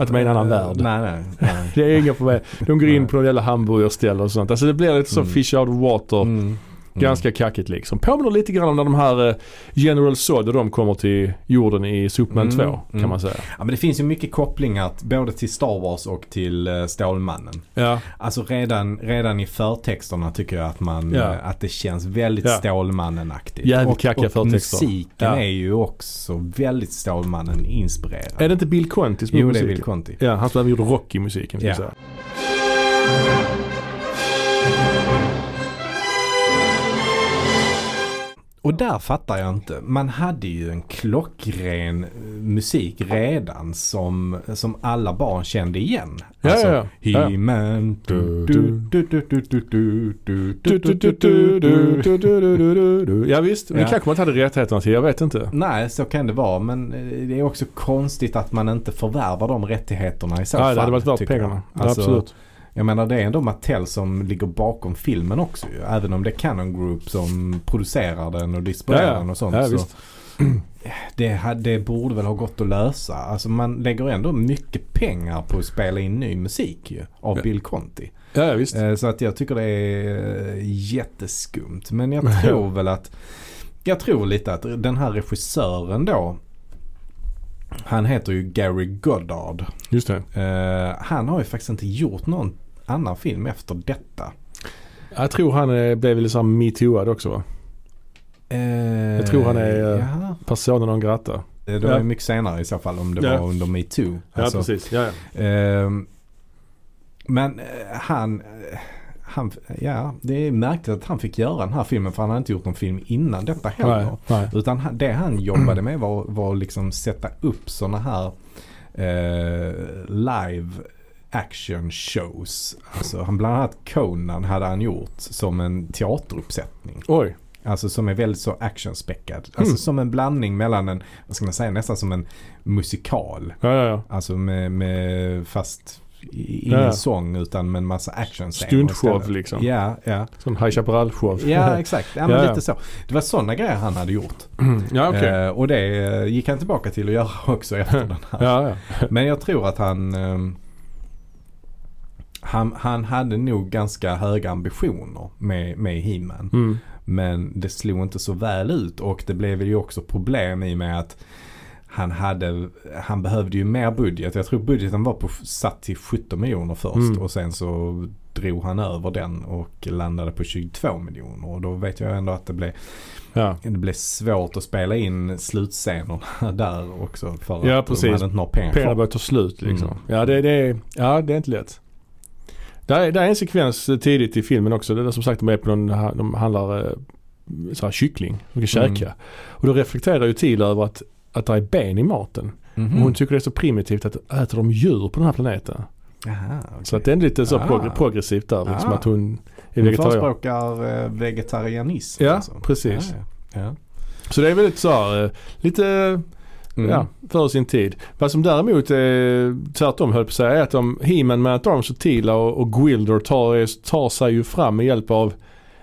att de är i en annan Äh, värld. Nej, nej. nej. Det är inga problem. De går in på några jävla hamburgerställ och sånt. Alltså det blir lite så Mm. fish out of water. Mm. Ganska kackigt liksom. Påminner lite grann om när de här eh, General Zod och de kommer till jorden i Superman Mm, 2 kan mm. man säga. Ja men det finns ju mycket kopplingar både till Star Wars och till eh, Stålmannen. Ja, Alltså redan, redan i förtexterna tycker jag att man, Ja. eh, att det känns väldigt Ja. Stålmannen-aktigt. Jävligt och, kackiga och förtexter. musiken Ja. är ju också väldigt Stålmannen-inspirerad. är det inte Bill Conti som Jo det är? Bill Conti. Ja, han som även gjorde Rocky-musiken. Ja. säga. Och där fattar jag inte. Man hade ju en klockren musik redan som, som alla barn kände igen. Ja, alltså, ja, ja. He-Man. Ja visst, men ja. kanske man inte hade rättigheterna till. Jag vet inte. Nej, så kan det vara. Men det är också konstigt att man inte förvärvar de rättigheterna i så fall. Nej, det hade varit värt pengarna. Alltså, absolut. Jag menar det är ändå Mattel som ligger bakom filmen också ju. Även om det är Canon Group som producerar den och distribuerar den och sånt. Ja, så det, det borde väl ha gått att lösa. Alltså man lägger ändå mycket pengar på att spela in ny musik ju. Av Ja. Bill Conti. Ja, visst. Eh, Så att jag tycker det är eh, jätteskumt. Men jag tror väl att Jag tror lite att den här regissören då Han heter ju Gary Goddard. Just det. Eh, han har ju faktiskt inte gjort någon annan film efter detta. Jag tror han eh, blev lite såhär metooad också va? jag tror han är, eh, Ja, Persona non grata. det var ja. mycket senare i så fall om det Ja. var under metoo. Ja, Alltså, precis. Ja, ja. Ehm, men eh, han, eh, han, ja det är märkligt att han fick göra den här filmen för han hade inte gjort någon film innan detta heller. Nej, nej. Utan det han jobbade med var, var liksom sätta upp sådana här eh, live action shows. Alltså han bland annat Conan hade han gjort som en teateruppsättning. Oj. Alltså som är väldigt så actionspäckad. Alltså Mm. som en blandning mellan en, vad ska man säga, nästan som en musikal. Ja, ja, ja. Alltså med, med fast ingen Ja. sång utan med en massa actionscener Stuntshow liksom. Ja, ja. Sån High Chaparral-show. Ja, exakt. Ja, men Ja, lite så. Det var sådana grejer han hade gjort. ja, okej. Eh, och det eh, gick han tillbaka till att göra också efter den här. Ja, ja. Men jag tror att han, ehm, han han hade nog ganska höga ambitioner med, med He-Man. Mm. Men det slog inte så väl ut och det blev ju också problem i och med att han hade, han behövde ju mer budget. Jag tror budgeten var på, satt till 17 miljoner först Mm. och sen så drog han över den och landade på 22 miljoner. Och då vet jag ändå att det blev, ja. det blev svårt att spela in slutscenerna där också. För Ja, att precis. de hade inte några pengar Pengarna börjar ta slut liksom. Mm. Ja, det, det, ja, det är inte lätt. Där är, där är en sekvens eh, tidigt i filmen också. Det är som sagt de är på någon, de handlar eh, så här kyckling. De ska Mm. käka. Och då reflekterar ju till över att, att det är ben i maten. Mhm. Och hon tycker det är så primitivt att äter de djur på den här planeten. Jaha, okej. Så att det är lite så Ah. progr- progressivt där liksom Ah. att hon är Hon vegetarian. förespråkar eh, vegetarianism. Ja, alltså. precis. Ja, ja. Så det är väldigt så här, lite Mm. ja, för sin tid. Vad som däremot är tvärtom höll på att säga är att de He-Man, Man at Arms och Tila och, och Gwildor tar, tar sig ju fram med hjälp av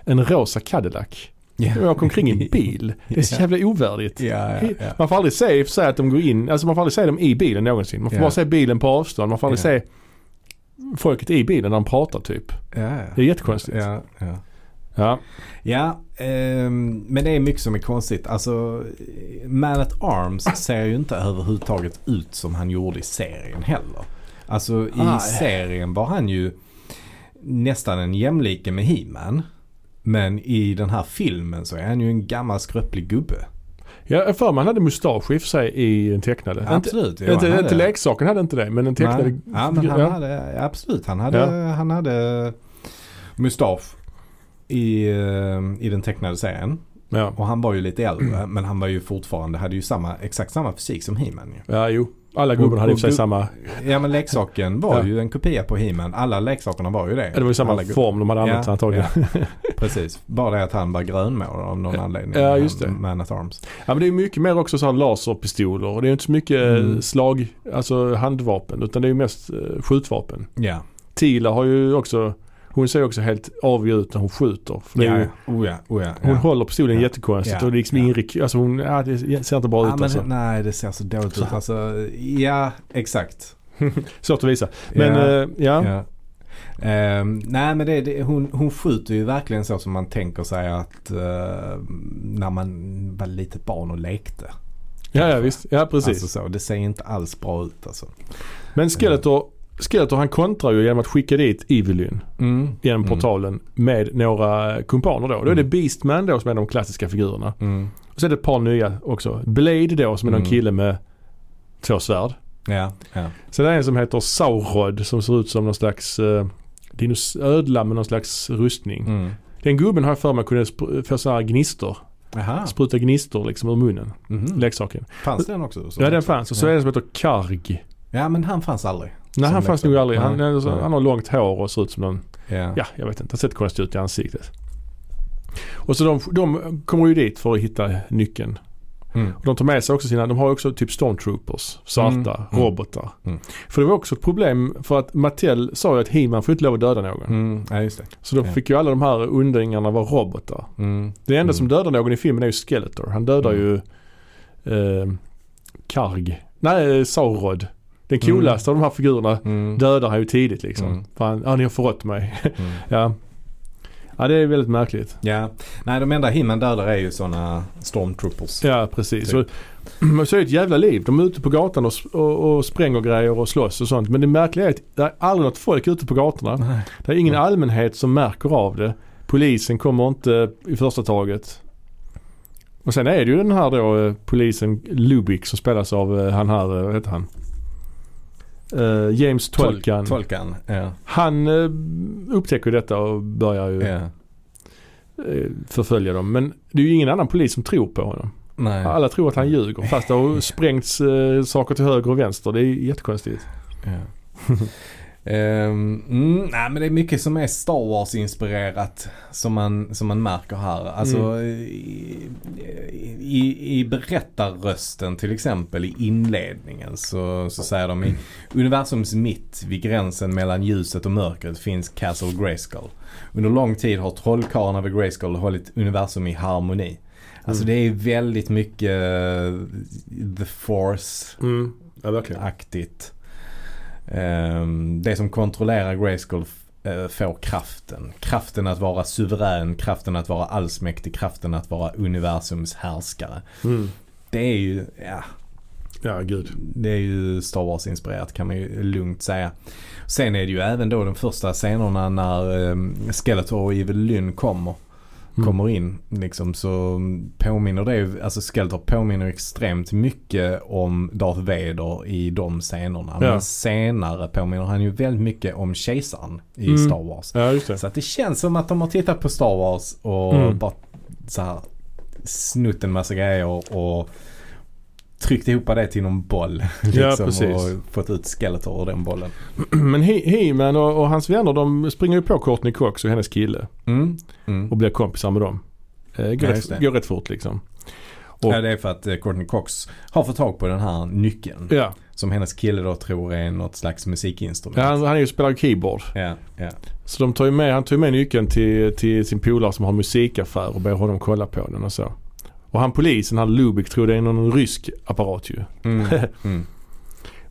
en rosa Cadillac. Ja. De åker omkring i en bil. Det är så jävla ovärdigt. Ja, ja, ja. Man får aldrig se, se att de går in, alltså man får aldrig se dem i bilen någonsin. Man får bara se bilen på avstånd. Man får aldrig se folket i bilen när de pratar typ. Det är jättekonstigt. Ja, ja. Ja. Ja, ehm, men det är mycket som är konstigt. Alltså, Man at Arms ser ju inte överhuvudtaget ut som han gjorde i serien heller. Alltså i Ah, serien var han ju nästan en jämlike med He-Man. Men i den här filmen så är han ju en gammal skröplig gubbe. Ja, jag för mig han hade mustasch i sig i den tecknade. Absolut. jo, inte, inte leksaken hade inte det men den tecknade. Nej. Ja, men han ja. hade, absolut. Han hade, Ja. han hade mustasch i, eh, i den tecknade serien. Ja. Och han var ju lite äldre men han var ju fortfarande, hade ju samma, exakt samma fysik som He-Man ju. ja, jo. Alla gubbarna hade i och för sig samma, Ja men leksaken var Ja. ju en kopia på He-Man. Alla leksakerna var ju det. det var ju samma Alla form de hade använt Ja, antagligen. Ja. Precis. Bara det att han var grönmålad av någon anledning. Ja, just det. Man at Arms. men det är mycket mer också så här laserpistoler och det är inte så mycket Mm. slag, alltså handvapen utan det är ju mest eh, skjutvapen. Ja. Tila har ju också, hon ser också helt avig ut när hon skjuter. För det Ja, ju. Oh ja, oh ja. hon ja. håller pistolen Ja. jättekonstigt Ja. och det är liksom Ja. ingen rekyl, alltså hon, ja, det ser inte bra ut men, alltså. Nej det ser så dåligt ut. Alltså, ja exakt. Svårt att visa. Men ja. eh, ja. Ehm, nej men det, det, hon, hon skjuter ju verkligen så som man tänker sig att eh, när man var litet barn och lekte. Ja, ja visst. Ja precis. Alltså så, det ser inte alls bra ut alltså. Men Skeletor, Skeletor han kontrar ju genom att skicka dit Evelyn Mm. genom Mm. portalen med några kumpaner då. Då är det Mm. Beastman då som är de klassiska figurerna. Mm. Och så är det ett par nya också. Blade då som är någon Mm. kille med två svärd. Ja, ja. Sen är det en som heter Saurod som ser ut som någon slags uh, dinos- ödla med någon slags rustning. Mm. Den gubben har jag för mig kunde sp- få sådana här gnistor. Aha. Spruta gnistor liksom ur munnen. Mhm. Leksaken. Fanns den också? Så Ja den fanns. Och så ja. är det en som heter Karg. Ja men han fanns aldrig. Nej han fanns nog aldrig. Han, nej. han har långt hår och ser ut som någon Ja. Ja, jag vet inte. Han sett konstigt ut i ansiktet. Och så de, de kommer ju dit för att hitta nyckeln. Mm. Och de tar med sig också sina, de har också typ stormtroopers, svarta Mm, mm. robotar. Mm. För det var också ett problem för att Mattel sa ju att He-Man får inte lov att döda någon. Mm. Ja. Så då Ja. fick ju alla de här undringarna vara robotar. Mm. Det enda som dödar någon i filmen är ju Skeletor. Han dödar ju eh, Karg. Nej, Saurod. Den coolaste av de här figurerna Mm. dödar han ju tidigt liksom. Mm. För han, ja ni har förrått mig. Mm. ja. ja, det är väldigt märkligt. Ja. Nej de enda himlen dödar är ju sådana stormtroopers. Ja precis. Typ. Så, så är det ett jävla liv. De är ute på gatan och, och, och spränger grejer och slåss och sånt. Men det märkliga är att det är aldrig något folk ute på gatorna. Nej. Det är ingen Mm. allmänhet som märker av det. Polisen kommer inte i första taget. Och sen är det ju den här då eh, polisen Lubick som spelas av eh, han här, eh, vad heter han? Eh, James Tolkan. Tolkan. Ja. Han eh, upptäcker detta och börjar ju ja. eh, förfölja dem. Men det är ju ingen annan polis som tror på honom. Nej. Alla tror att han ljuger fast det har sprängts eh, saker till höger och vänster. Det är jättekonstigt. Ja. Mm, nej men det är mycket som är Star Wars-inspirerat som man, som man märker här. Alltså Mm. i, i, i berättarrösten till exempel i inledningen så, så säger de i universums mitt vid gränsen mellan ljuset och mörkret finns Castle Grayskull. Under lång tid har trollkarlarna vid Grayskull hållit universum i harmoni. Alltså Mm. det är väldigt mycket eh, the force Mm. Ja verkligen. aktigt. Ehm, det som kontrollerar Grayskull eh, får kraften. Kraften att vara suverän, kraften att vara allsmäktig, kraften att vara universums härskare. Mm. Det är ju, ja, Ja gud. det är ju Star Wars-inspirerat kan man ju lugnt säga. Sen är det ju även då de första scenerna när um, Skeletor och Evil Lynn kommer. Mm. Kommer in liksom så påminner det ju, alltså Skeletor påminner extremt mycket om Darth Vader i de scenerna. Ja. Men senare påminner han ju väldigt mycket om kejsaren i Mm. Star Wars. Ja. Så att det känns som att de har tittat på Star Wars och Mm. bara så här snott en massa grejer och tryckt ihop det till någon boll. Ja, Liksom, precis. och fått ut Skeletor ur den bollen. Men He- He-Man och, och hans vänner de springer ju på Courtney Cox och hennes kille Mm. Mm. och blir kompisar med dem. Eh, går, Ja, rätt, går rätt fort liksom. Och, Ja, det är för att eh, Courtney Cox har fått tag på den här nyckeln. ja, Som hennes kille då tror är något slags musikinstrument. ja han, han är ju spelar keyboard. ja, ja. Så de tar ju med, han tar ju med nyckeln till, till sin polare som har musikaffär och ber honom kolla på den och så. Och han polisen, han Lubik, tror det är någon rysk apparat ju. Mm. Mm.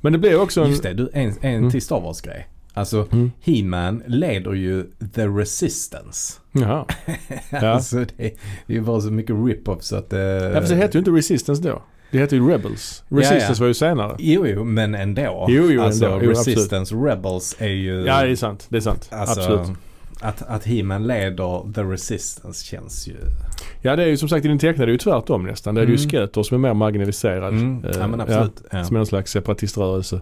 Men det blir också en... Just det, du, en, en Mm. till Star Wars-grej. Alltså, Mm. He-Man leder ju The Resistance. Jaha. Ja. alltså det, det är ju bara så mycket rip-off så att... Eh, Ja, fast det hette ju inte Resistance då. Det hette ju Rebels. Resistance ja. var ju senare. Jo, jo, men ändå. Jo, jo, alltså, ändå. Jo, Resistance Rebels är ju... Ja, det är sant. Det är sant. alltså, absolut. Att, att He-Man leder The Resistance känns ju... Ja, det är ju som sagt i den tecknade ju tvärtom nästan. Det är det ju Mm. Skeletor som är mer marginaliserad. Mm. Eh, ja, men absolut. Ja. Som är någon slags separatiströrelse.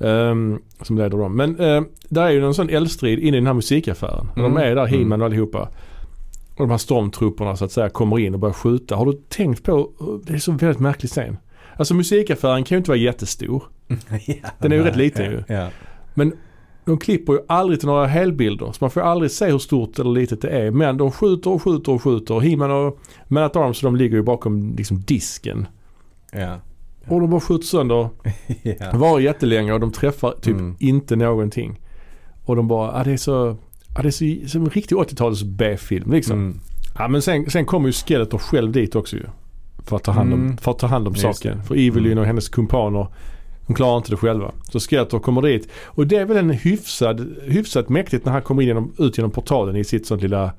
ehm, som leder dem. Men uh, där är ju någon sån eldstrid inne i den här musikaffären. Mm. De är där, He-Man Mm. och allihopa. Och de här stormtrupperna så att säga kommer in och börjar skjuta. Har du tänkt på, det är så väldigt märklig scen. Alltså musikaffären kan ju inte vara jättestor. ja, Den är ju nej, rätt liten ja, ju. Ja. Men de klipper ju aldrig till några helbilder. Så man får aldrig se hur stort eller litet det är. Men de skjuter och skjuter och skjuter. He-Man och Man at Arms de ligger ju bakom liksom disken. Ja. Och de bara skjuter sönder. ja. Var jättelänge och de träffar typ Mm. inte någonting. Och de bara, ja det är så, ja det är så, som en riktig 80-tals B-film liksom. Mm. Ja men sen, sen kommer ju Skeletor själv dit också ju. För att ta hand om, Mm. för att ta hand om Just saken. det. För Evelyn Mm. och hennes kumpaner, de klarar inte det själva. Så Skeletor kommer dit. Och det är väl en hyfsad, hyfsat mäktigt när han kommer in genom, ut genom portalen i sitt sånt lilla,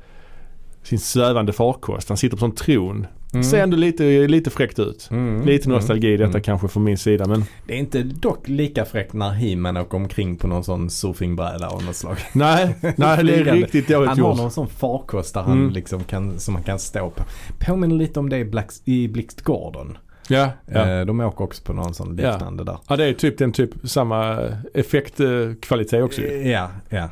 sin svävande farkost. Han sitter på sån tron. Mm. Ser ändå lite, lite fräckt ut. Mm. Lite nostalgi i detta Mm. kanske från min sida men Det är inte dock lika fräckt när He-Man åker omkring på någon sån surfingbräda av något slag. nej, nej det är riktigt dåligt Han har gjort. någon sån farkost där han Mm. liksom kan, som man kan stå på. Påminner lite om det i, Black, i Blixt Gordon. Ja, ja. Eh, de åker också på någon sån Ja. liknande där. ja det är typ den typ samma effektkvalitet också. Ja, ja.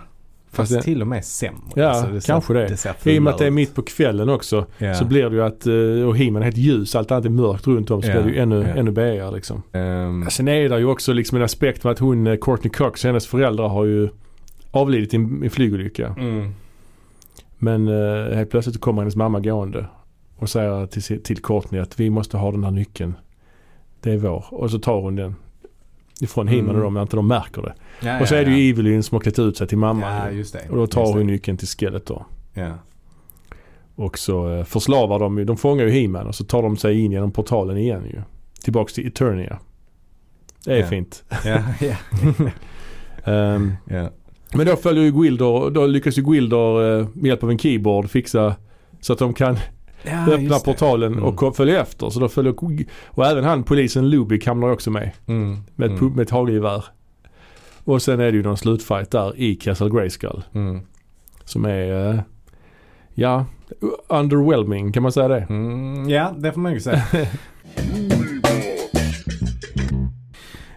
Fast det- till och med sämre. Ja, Alltså, ser- kanske det. ser I och med att det är mitt på kvällen också Ja. så blir det ju att, eh, och himlen är helt ljus, allt annat är mörkt runt om så Ja, blir det ju ännu, ja. ännu bäigare liksom. Ehm, Sen är det ju också liksom en aspekt med att hon, eh, Courtney Cox, hennes föräldrar har ju avlidit i en, i en flygolycka. mm. Men eh, helt plötsligt kommer hennes mamma gående och säger till, till Courtney att vi måste ha den här nyckeln. Det är vår. Och så tar hon den ifrån Mm. himlen och när inte de märker det. Ja, och så ja, är det ja. ju Evelyn som har klätt ut sig till mamma. Ja, och då tar hon nyckeln till Skeletor. Ja. Och så eh, förslavar de ju, de fångar ju He-Man och så tar de sig in genom portalen igen ju. Tillbaks till Eternia. Det är Ja. fint. Ja, ja, ja. men då följer ju Gwildor, då lyckas ju Gwildor eh, med hjälp av en keyboard fixa så att de kan ja öppna just det. portalen Mm. och följa efter. Så då följer, och även han polisen Lubik hamnar också med. Mm. Med ett, mm. med ett hagelgevär. Och sen är det ju någon slutfight där i Castle Grayskull. Mm. Som är, eh, ja, underwhelming kan man säga det. Mm, ja, det får man ju säga.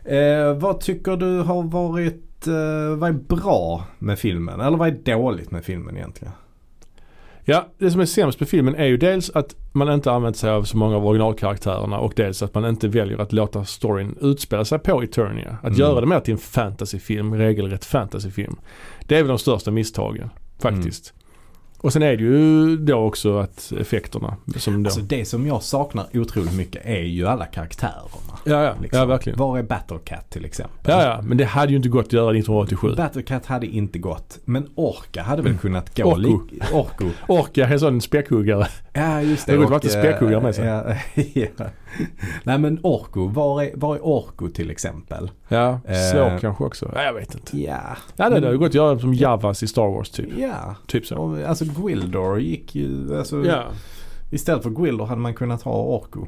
eh, vad tycker du har varit, eh, vad är bra med filmen? Eller vad är dåligt med filmen egentligen? Ja, det som är sämst med filmen är ju dels att man inte använt sig av så många av originalkaraktärerna och dels att man inte väljer att låta storyn utspela sig på Eternia. Att Mm. göra det mer till en fantasyfilm, regelrätt fantasyfilm. Det är väl de största misstagen faktiskt. Och sen är det ju då också att effekterna som då... Alltså det som jag saknar otroligt mycket är ju alla karaktärerna. Ja, ja, liksom. ja, verkligen. Var är Battlecat till exempel? Ja, ja, men det hade ju inte gått att göra 1987. Battlecat hade inte gått. Men Orka hade väl Mm. kunnat gå. Orko. Orko. Orka är en sån späckhuggare. Ja just det. Det är roligt Och, att inte späckhuggar med sig. Ja, ja. Nej men Orko. Var är, var är Orko till exempel? Ja, Eh. slå kanske också. Ja, jag vet inte. Ja. Ja, det hade gått att göra som Javas i Star Wars typ. Ja. Typ så. Och, alltså Gwildor gick ju, alltså, Ja. istället för Gwildor hade man kunnat ha Orko.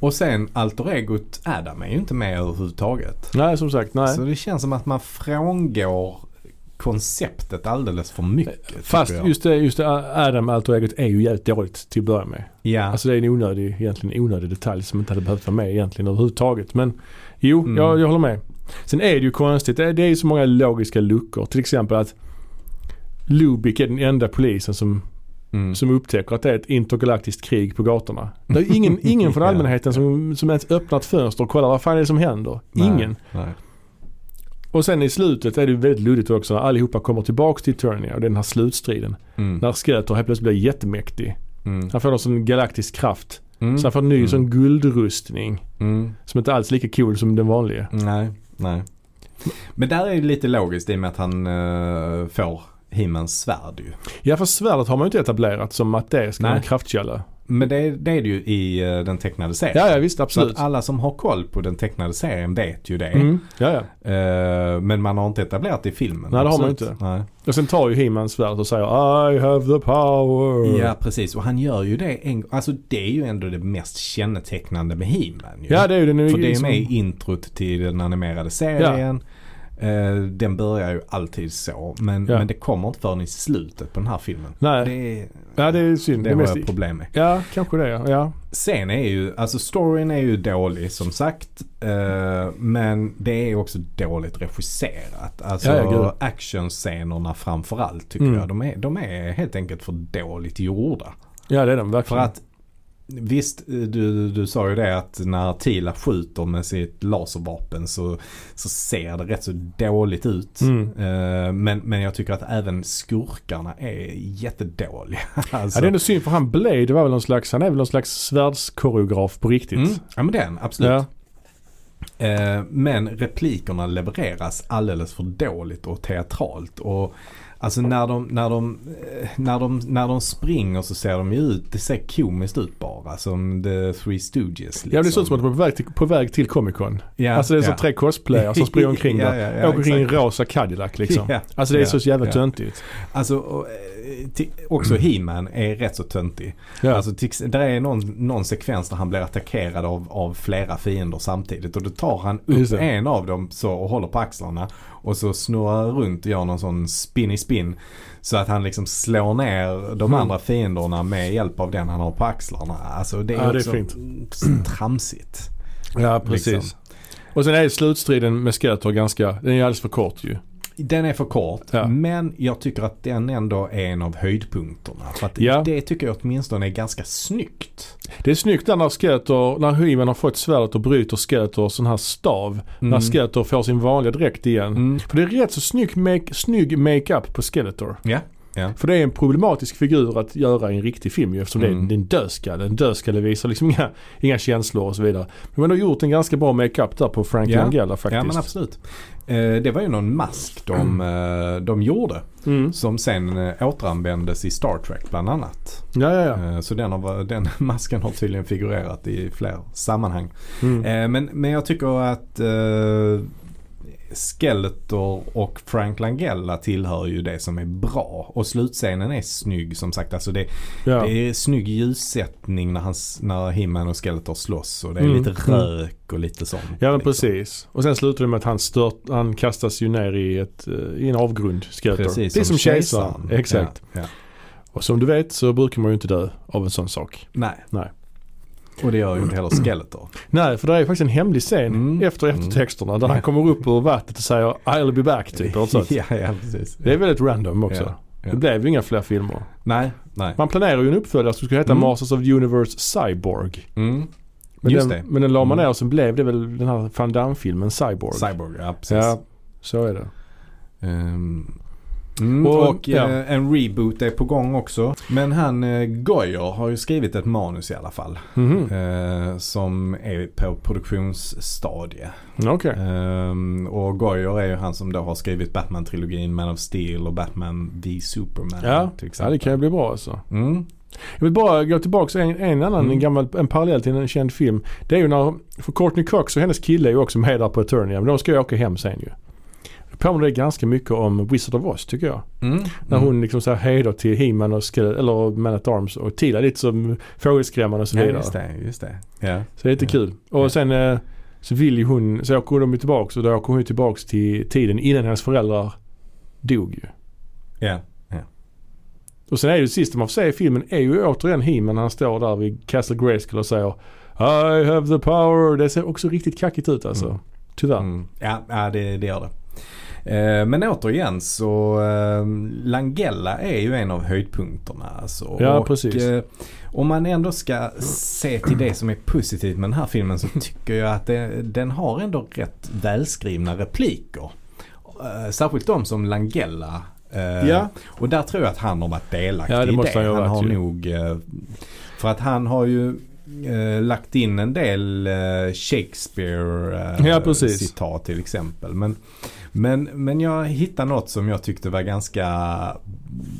Och sen alter egot Adam är ju inte med överhuvudtaget. Nej, som sagt, nej. Så det känns som att man frångår konceptet alldeles för mycket. Fast just det, just det Adam alter egot är ju jävligt dåligt till att börja med. Ja. Alltså det är en onödig, egentligen onödig detalj som inte hade behövt vara med egentligen överhuvudtaget. Men jo, Mm. jag, jag håller med. Sen är det ju konstigt, det, det är ju så många logiska luckor. Till exempel att Lubik är den enda polisen som Mm. som upptäcker att det är ett intergalaktiskt krig på gatorna. Det är ingen, ingen från allmänheten som, som ens öppnar ett fönster och kollar vad fan är det som händer. Ingen. Nej, nej. Och sen i slutet är det väldigt luddigt också när allihopa kommer tillbaks till Eternia och den här slutstriden. Mm. När Skeletor helt plötsligt blir jättemäktig. Mm. Han får någon sån galaktisk kraft. Mm. Så han får en ny Mm. sån guldrustning. Mm. Som inte alls är lika cool som den vanliga. Nej, nej. Men där är det lite logiskt i och med att han uh, får He-Mans svärd ju. Ja för svärdet har man ju inte etablerat som att det ska vara en kraftkälla. Men det, det är det ju i eh, den tecknade serien. Ja ja visst Så absolut. att alla som har koll på den tecknade serien vet ju det. Mm. Ja ja. Eh, men man har inte etablerat det i filmen. Nej, det har man inte. Nej. Och sen tar ju He-Man svärdet och säger I have the power. Ja precis och han gör ju det en Alltså det är ju ändå det mest kännetecknande med He-Man. Ja det är ju den För det är med i introt till den animerade serien. Eh, den börjar ju alltid så. Men, Ja. men det kommer inte förrän i slutet på den här filmen. Nej. Det, är- Ja det är synd. det Det har jag problem med. Ja kanske det ja. Sen är ju, alltså storyn är ju dålig som sagt. Eh, men det är också dåligt regisserat. Alltså Ja, ja, actionscenerna framförallt tycker Mm. jag. De är, de är helt enkelt för dåligt gjorda. Ja det är För verkligen. att Visst, du, du sa ju det att när Tila skjuter med sitt laservapen så, så ser det rätt så dåligt ut. Mm. Eh, men, men jag tycker att även skurkarna är jättedåliga. alltså, Ja, det är ändå synd för han Blade var väl någon slags, han är väl någon slags svärdskoreograf på riktigt. mm, ja men den, absolut. Ja. Eh, men replikerna levereras alldeles för dåligt och teatralt. Och Alltså när de, när, de, när, de, när de springer så ser de ju ut, det ser komiskt ut bara. Som The Three Stooges. Liksom. Ja det ser ut som att de är på väg till, på väg till Comic Con. Ja, alltså det är så ja. tre cosplayare som springer omkring Ja, där. ja, ja, Åker omkring i en exakt. rosa Cadillac liksom. Ja, Alltså det är så jävla ja. töntigt. Alltså och, eh, också He-Man är rätt så töntig. Ja. Alltså där är någon, någon sekvens där han blir attackerad av, av flera fiender samtidigt. Och då tar han upp en av dem så och håller på axlarna. Och så snurrar runt och gör någon sån spinny spin. Så att han liksom slår ner de Mm. andra fienderna med hjälp av den han har på axlarna. Alltså det är Ja, det är också fint. mm, tramsigt. ja precis. liksom. Och sen är slutstriden med Skeletor ganska, den är alldeles för kort ju. Den är för kort Ja. men jag tycker att den ändå är en av höjdpunkterna. För Ja. det tycker jag åtminstone är ganska snyggt. Det är snyggt där när Skeletor, när He-Man har fått svärdet och bryter Skeletors sån här stav. När Skeletor får sin vanliga dräkt igen. Mm. För det är rätt så snygg, make, snygg makeup på Skeletor. Ja. Ja. För det är en problematisk figur att göra i en riktig film ju eftersom Mm. det är en dödskalle. En dödskalle visar liksom inga, inga känslor och så vidare. Men man har gjort en ganska bra makeup där på Frank Ja. Langella faktiskt. Ja men absolut. Eh, det var ju någon mask de, eh, de gjorde. Mm. Som sen eh, återanvändes i Star Trek bland annat. Ja, ja, ja. Eh, så den, har, den masken har tydligen figurerat i fler sammanhang. Mm. Eh, men, men jag tycker att eh, Skeletor och Frank Langella tillhör ju det som är bra. Och slutscenen är snygg som sagt. Alltså det, ja. det är snygg ljussättning när, när He-Man och Skeletor slåss. Och det är Mm, lite rök och lite sånt. Ja men liksom. precis. Och sen slutar det med att han, stört, han kastas ju ner i, ett, eh, i en avgrund, Skeletor. Precis, det är som kejsaren. Exakt. Ja, ja. Och som du vet så brukar man ju inte dö av en sån sak. Nej. Nej. Och det gör ju inte heller Skeletor. Nej, för det är ju faktiskt en hemlig scen Mm. efter eftertexterna där han kommer upp ur vattnet och säger I'll be back typ. Ja, ja, precis. Det är väldigt random också. Ja, ja. Det blev ju inga fler filmer. Nej, nej. Man planerar ju en uppföljare som skulle heta Mm. Masters of the Universe Cyborg. Mm. Men, Just den, det. men den la man Mm. ner och sen blev det väl den här Van Damme-filmen Cyborg. Cyborg, ja precis. Ja, så är det. Ehm, Mm, Och- och ja. eh, en reboot är på gång också. Men han eh, Goyer har ju skrivit ett manus i alla fall. Mhm. Eh, som är på produktionsstadie. Okej. Ehm, och Goyer är ju han som då har skrivit Batman-trilogin, Man of Steel och Batman The Superman. Ja, till ja, det kan ju bli bra alltså. Mm. Jag vill bara gå tillbaka en, en annan Mm. en gammal, en parallell till en känd film. Det är ju när, för Courtney Cox och hennes kille är ju också med där på Eternia. Men de ska ju åka hem sen ju. Påminner det ganska mycket om Wizard of Oz tycker jag. Mm. När Mm. hon liksom säger hejdå till He-Man och Skele- eller Man at Arms och Tila lite som fågelskrämman och så Ja, vidare. just det. Just det. Ja. Så det är lite Ja. kul. Och Ja. sen eh, så vill ju hon, så åker de tillbaks och då åker hon tillbaks till tiden innan hennes föräldrar dog ju. Ja. Och sen är ju det sista man får se i filmen är ju återigen He-Man när han står där vid Castle Grayskull och säger I have the power. Det ser också riktigt kackigt ut alltså. Mm. Tyvärr. Mm. Ja, ja det, det gör det. Eh, men återigen så eh, Langella är ju en av höjdpunkterna. Alltså. Ja, och, precis. eh, om man ändå ska se till det som är positivt med den här filmen så tycker jag att det, den har ändå rätt välskrivna repliker. Särskilt de som Langella Ja. och där tror jag att han har varit delaktig Ja, det i det. han Han har ju. nog, för att han har ju eh, lagt in en del Shakespeare eh, Ja, till exempel. Men, men, men jag hittade något som jag tyckte var ganska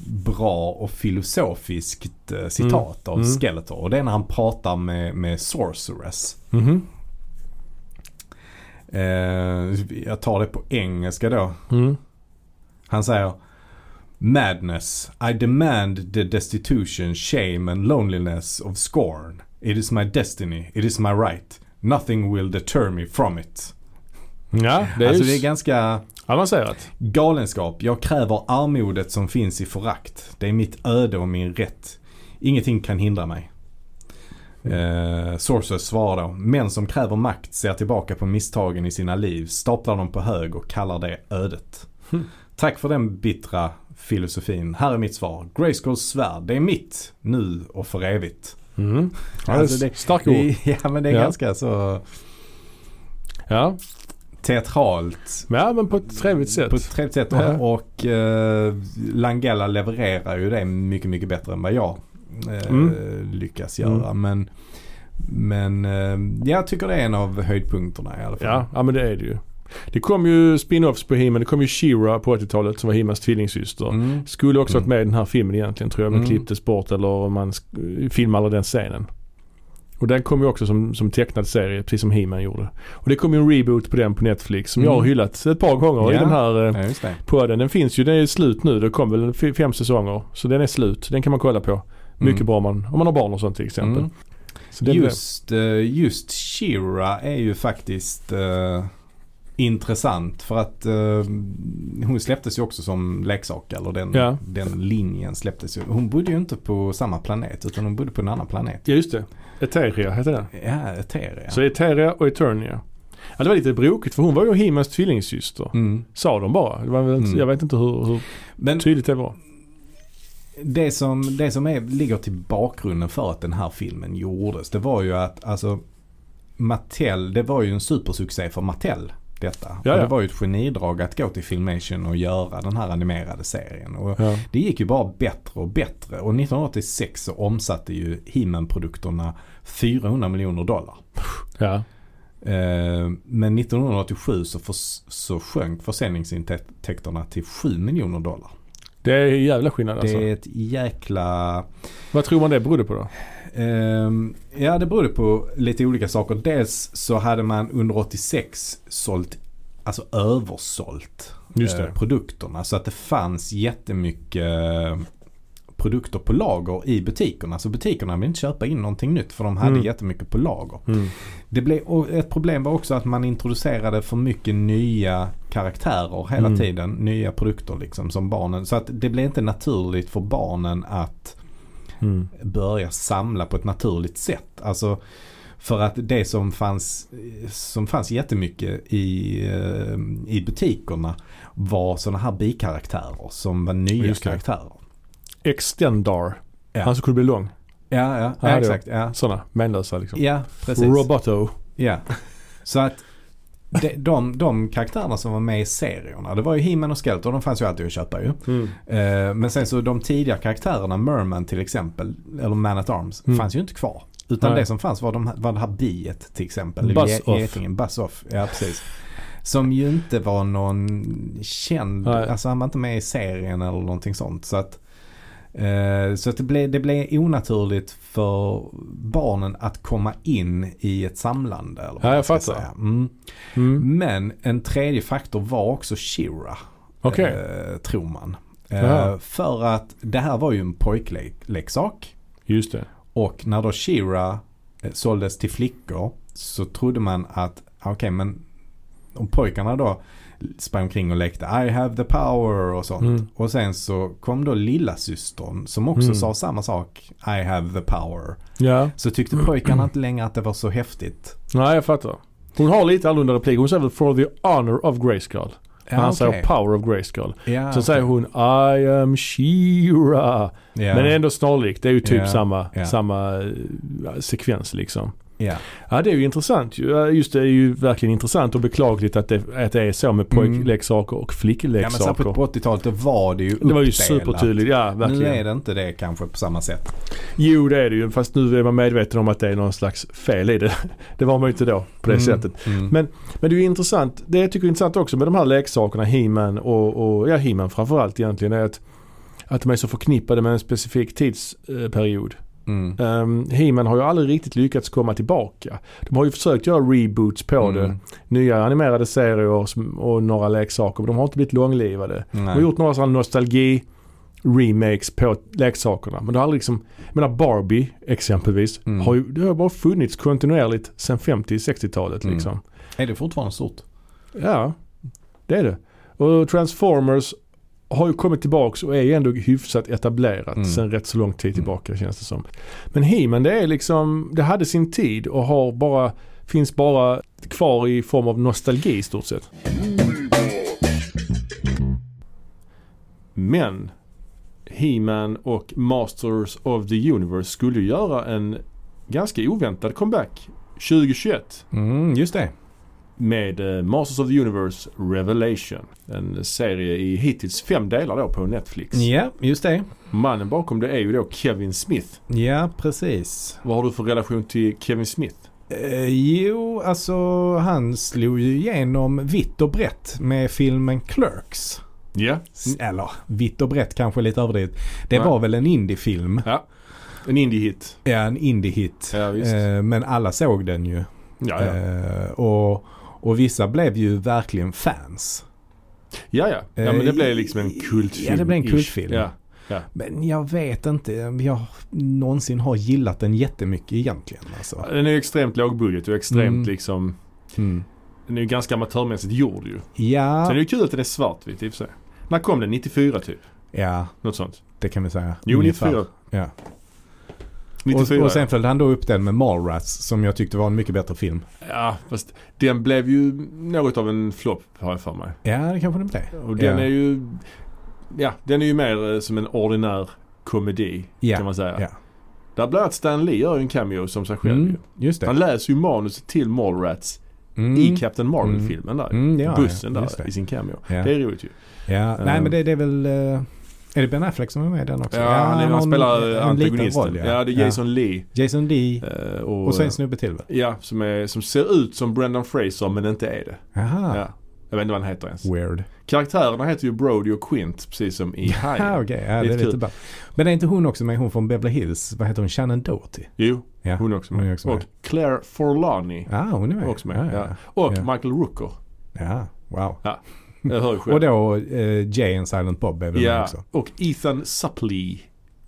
bra och filosofiskt eh, citat av Mm. Skeletor. Och det är när han pratar med, med Sorceress. Mhm. Eh, jag tar det på engelska då. Mm. Han säger Madness. I demand the destitution, shame and loneliness of scorn. It is my destiny. It is my right. Nothing will deter me from it. Ja, det är alltså det är ganska avancerat. galenskap. Jag kräver armodet som finns i förakt. Det är mitt öde och min rätt. Ingenting kan hindra mig. Eh, Sorceress svarar då. Män som kräver makt ser tillbaka på misstagen i sina liv, staplar dem på hög och kallar det ödet. Hmm. Tack för den bittra filosofin. Här är mitt svar. Grayskulls svärd, det är mitt nu och för evigt. Mm. Ja, Alltså, det starka ord. Ja men det är Ja. ganska så Ja. Teatralt. ja, men på ett trevligt sätt. På ett trevligt sätt. Ja. Och, och eh, Langella levererar ju det mycket, mycket bättre än vad jag eh, Mm. lyckas göra. Men, men eh, jag tycker det är en av höjdpunkterna i alla fall. Ja, ja, men det är det ju. Det kom ju spin-offs på He-Man. Det kom ju She-Ra på 80-talet som var He-Mans tvillingsyster. Mm. Skulle också varit Mm. med i den här filmen egentligen tror jag. Men Mm. klipptes bort eller man sk- filmade den scenen. Och den kom ju också som, som tecknad serie precis som He-Man gjorde. Och det kom ju en reboot på den på Netflix som Mm. jag har hyllat ett par gånger i Ja. den här eh, Ja, podden. Den finns ju, den är slut nu. Det kom väl fem säsonger. Så den är slut. Den kan man kolla på. Mycket Mm. bra om man, om man har barn och sånt till exempel. Mm. Så Just, eh, just Shira är ju faktiskt eh, intressant för att eh, hon släpptes ju också som leksak eller den, Ja. den linjen släpptes ju. Hon bodde ju inte på samma planet utan hon bodde på en annan planet. Ja just det. Eteria heter den. Ja, Eteria. Så Eteria och Eternia. Ja, det var lite brokigt för hon var ju He-Mans tvillingsyster. Mm. Sa de bara. Var Mm. Jag vet inte hur, hur Men tydligt det var. det som, det som är, ligger till bakgrunden för att den här filmen gjordes det var ju att alltså Mattel, det var ju en supersuccé för Mattel detta. Ja, ja. det var ju ett genidrag att gå till Filmation och göra den här animerade serien. Och Ja. Det gick ju bara bättre och bättre och 1986 så omsatte ju He-Man-produkterna 400 miljoner dollar. ja. Eh, Men 1987 så, förs- så sjönk försäljningsintäkterna till 7 miljoner dollar. Det är en jävla skillnad alltså. Det är ett jäkla... Vad tror man det berodde på då? Ehm, ja det berodde på lite olika saker. Dels så hade man under 86 sålt, alltså översålt Just eh, det. produkterna. Så att det fanns jättemycket eh, produkter på lager i butikerna. Så butikerna ville inte köpa in någonting nytt för de hade Mm. jättemycket på lager. Mm. Det blev, ett problem var också att man introducerade för mycket nya karaktärer hela Mm. tiden. Nya produkter liksom som barnen. Så att det blev inte naturligt för barnen att Mm. börja samla på ett naturligt sätt. Alltså för att det som fanns, som fanns jättemycket i, eh, i butikerna var sådana här bikaraktärer som var nya karaktärer. Extendar. Ja. Han som kunde bli lång. Ja, ja, Ja, exakt. Ja, Sådana. Menlösa liksom. ja precis. Roboto. Ja. Så att de, de, de karaktärerna som var med i serierna, det var ju He-Man och Skeletor, de fanns ju alltid att köpa ju. Mm. Eh, men sen så de tidiga karaktärerna, Merman till exempel, eller Man at Arms, Mm. fanns ju inte kvar. Utan Nej. det som fanns var, de, var det här biet till exempel. Buzz Off. Buzz Off. Ja, precis. Som ju inte var någon känd, Nej. alltså han var inte med i serien eller någonting sånt. Så att, så att det, blev, det blev onaturligt för barnen att komma in i ett samlande. Eller Ja, jag fattar. Mm. Mm. Men en tredje faktor var också Shira. Okej. Eh, tror man. Eh, för att det här var ju en pojkleksak. Just det. Och när då Shira eh, såldes till flickor så trodde man att, okej men om pojkarna då sprang omkring och lekte I have the power och sånt. Mm. Och sen så kom då lilla systern som också Mm. sa samma sak. I have the power. Ja. Så tyckte pojkarna inte längre att det var så häftigt. Nej, jag fattar. Hon har lite annorlunda replik. Hon säger väl for the honor of Grayskull. Ja, han säger okej. Power of Grayskull. Ja, Sen okej. säger hon I am She-Ra. Ja. Men det är ändå snarlikt. Det är ju typ samma, samma eh, sekvens liksom. Ja. Ja det är ju intressant Just det är ju verkligen intressant och beklagligt att det, att det är så med Mm. pojkleksaker och ja men flickleksaker. särskilt på 80-talet då var det ju det var ju uppdelat. supertydligt, ja verkligen. Nu är det inte det kanske på samma sätt. Jo det är det ju fast nu är man medveten om att det är någon slags fel i det. Det var man ju inte då på det Mm, sättet. Mm. Men, men det är ju intressant, det jag tycker är intressant också med de här leksakerna, He-Man och, och ja He-Man framförallt egentligen är att, att de är så förknippade med en specifik tidsperiod. Mm. Um, He-Man har ju aldrig riktigt lyckats komma tillbaka. De har ju försökt göra reboots på det. Mm. Nya animerade serier och några leksaker men de har inte blivit långlivade. De har Nej. gjort några sådana nostalgi remakes på leksakerna. Men det har aldrig liksom, jag menar Barbie exempelvis. Mm. Har ju, det har bara funnits kontinuerligt sedan 50-60-talet Mm. liksom. Är det fortfarande stort? Ja, det är det. Och Transformers har ju kommit tillbaks och är ju ändå hyfsat etablerat Mm. sedan rätt så lång tid tillbaka känns det som. Men He-Man det är liksom, det hade sin tid och har bara, finns bara kvar i form av nostalgi i stort sett. Men He-Man och Masters of the Universe skulle göra en ganska oväntad comeback 2021 Mm, just det. Med eh, Masters of the Universe Revelation. En serie i hittills fem delar då på Netflix. Ja, just det. Mannen bakom det är ju då Kevin Smith. Ja, precis. Vad har du för relation till Kevin Smith? Eh, jo, alltså han slog ju igenom vitt och brett med filmen Clerks. Ja. S- Eller vitt och brett kanske lite överdrivet. Det Nej. var väl en indiefilm. Ja. En indie-hit. Ja, en indie-hit. Ja. Eh, men alla såg den ju. Ja, ja. Eh, och, och vissa blev ju verkligen fans. Ja, ja. Ja, men det Eh, blev liksom en kultfilm. ja, det blev en kultfilm. Ja. Men jag vet inte om jag någonsin har gillat den jättemycket egentligen. Alltså. Den är ju extremt lågbudget och extremt Mm. liksom Mm. Den är ju ganska amatörmässigt gjord ju. Ja, Sen är det ju kul att den är svartvit i och för sig. När kom den? 94 typ? ja, Något sånt. det kan vi säga. Jo, Ungefär. 94. Ja. 94 och, och sen följde han då upp den med Mallrats som jag tyckte var en mycket bättre film. Ja, fast den blev ju något av en flopp har jag för mig. Ja, det kanske den blev. Och den Ja. är ju Ja, den är ju mer eh, som en ordinär komedi Ja, kan man säga. ja. Där bland annat Stan Lee gör ju en cameo som sig själv. Mm, just det. Han läser ju manuset till Mallrats Mm. i Captain Marvel-filmen där. Mm, ja, Bussen ja, just där i sin cameo. Det är roligt ju. Ja, nej Eh. men det, det är väl... eh, är det Ben Affleck som är med i den också? Ja, han, han, har en- spelar liten antagonisten. roll, ja. det är Jason Lee. Jason Lee eh, och, och så en snubbe till väl? Ja, som, är, som ser ut som Brendan Fraser men inte är det. Jaha, Ja. Jag vet inte vad han heter ens. weird. Karaktärerna heter ju Brody och Quint precis som i Ja, Hajen. okej. Ja, det är lite bra. Men är inte hon också med? Hon från Beverly Hills. Vad heter hon? Shannon Doherty? Jo, Ja. hon är också hon med. är också med. Och Claire Forlani Ja, hon är med. också med. Ja, Ja. ja. Och Ja. Michael Rooker. ja wow. Och då eh, Jay and Silent Bob är väl med ja. också? Och Ethan Suppley.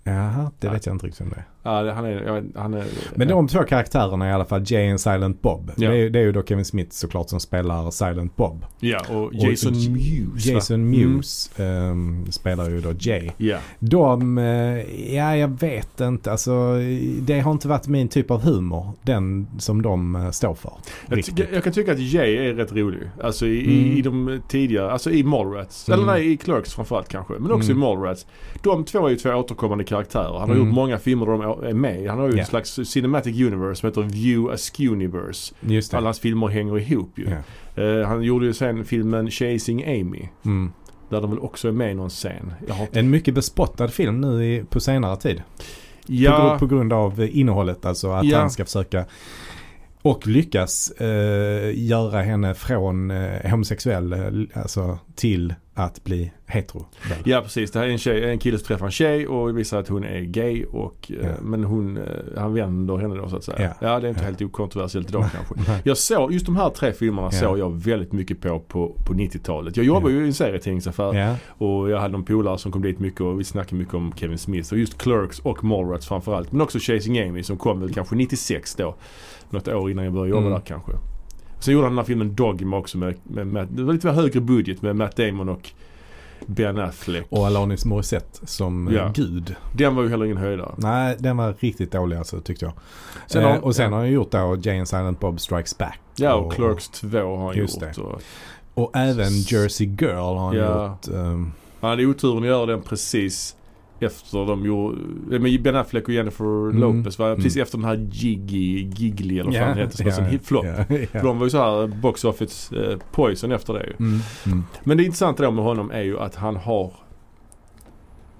Jaha, det vet jag inte riktigt om det är. Ja, han är, vet, han är Men de två karaktärerna i alla fall, Jay and Silent Bob. Ja. Det, är, det är ju då Kevin Smith såklart som spelar Silent Bob. Ja, och Jason J- Mewes? Jason Mewes ehm, spelar ju då Jay. Mm. Ja. De, eh, ja jag vet inte. Alltså det har inte varit min typ av humor. Den som de eh, står för. Jag, ty- jag kan tycka att Jay är rätt rolig. Alltså i, Mm. i, de tidigare, alltså i Mallrats. Mm. Eller nej, i Clerks framförallt kanske. Men också Mm. i Mallrats. De två är ju två återkommande karaktärer. Han har Mm. gjort många filmer där de är med. Han har ju Ja. en slags Cinematic Universe som heter View Askewniverse. Just det. Alla hans filmer hänger ihop ju. Ja. Eh, han gjorde ju sen filmen Chasing Amy. Mm. Där de väl också är med i någon scen. Har... En mycket bespottad film nu i, på senare tid. På, Ja, gru- på grund av eh, innehållet. Alltså att Ja. han ska försöka och lyckas eh, göra henne från eh, homosexuell eh, alltså, till att bli hetero. Ja precis, det här är en, tjej, en kille som träffar en tjej och visar att hon är gay och eh, Ja. men hon, eh, han vänder henne då så att säga. Ja. Ja, det är inte Ja. helt okontroversiellt idag kanske. Jag såg, just de här tre filmerna Ja. såg jag väldigt mycket på på, på 90-talet. Jag jobbade ju i en serietidningsaffär och jag hade någon polare som kom dit mycket och vi snackade mycket om Kevin Smith och just Clerks och Mallrats framförallt. Men också Chasing Amy som kom väl kanske 96 då. Något år innan jag började jobba Mm. där kanske. Sen gjorde han den här filmen Dogma också med, med, med det var lite mer högre budget med Matt Damon och Ben Affleck. Och Alanis Morissette som eh, Ja. gud. Den var ju heller ingen höjdare. Nej, den var riktigt dålig alltså tyckte jag. Sen eh, har- och sen ja. har han gjort då Jay and Silent Bob Strikes Back. Ja och Clerks 2 har han Just gjort. Och, Och även Jersey Girl har han Ja. gjort. ehm, Han hade oturen att göra den precis efter de gjorde, med Ben Affleck och Jennifer Mm. Lopez va? Precis Mm. efter den här Giggy, Giggly eller vad fan det hette som var ja, en hit flop. ja, För de var ju så här box office eh, poison efter det ju. Mm, mm. Men det intressanta då med honom är ju att han har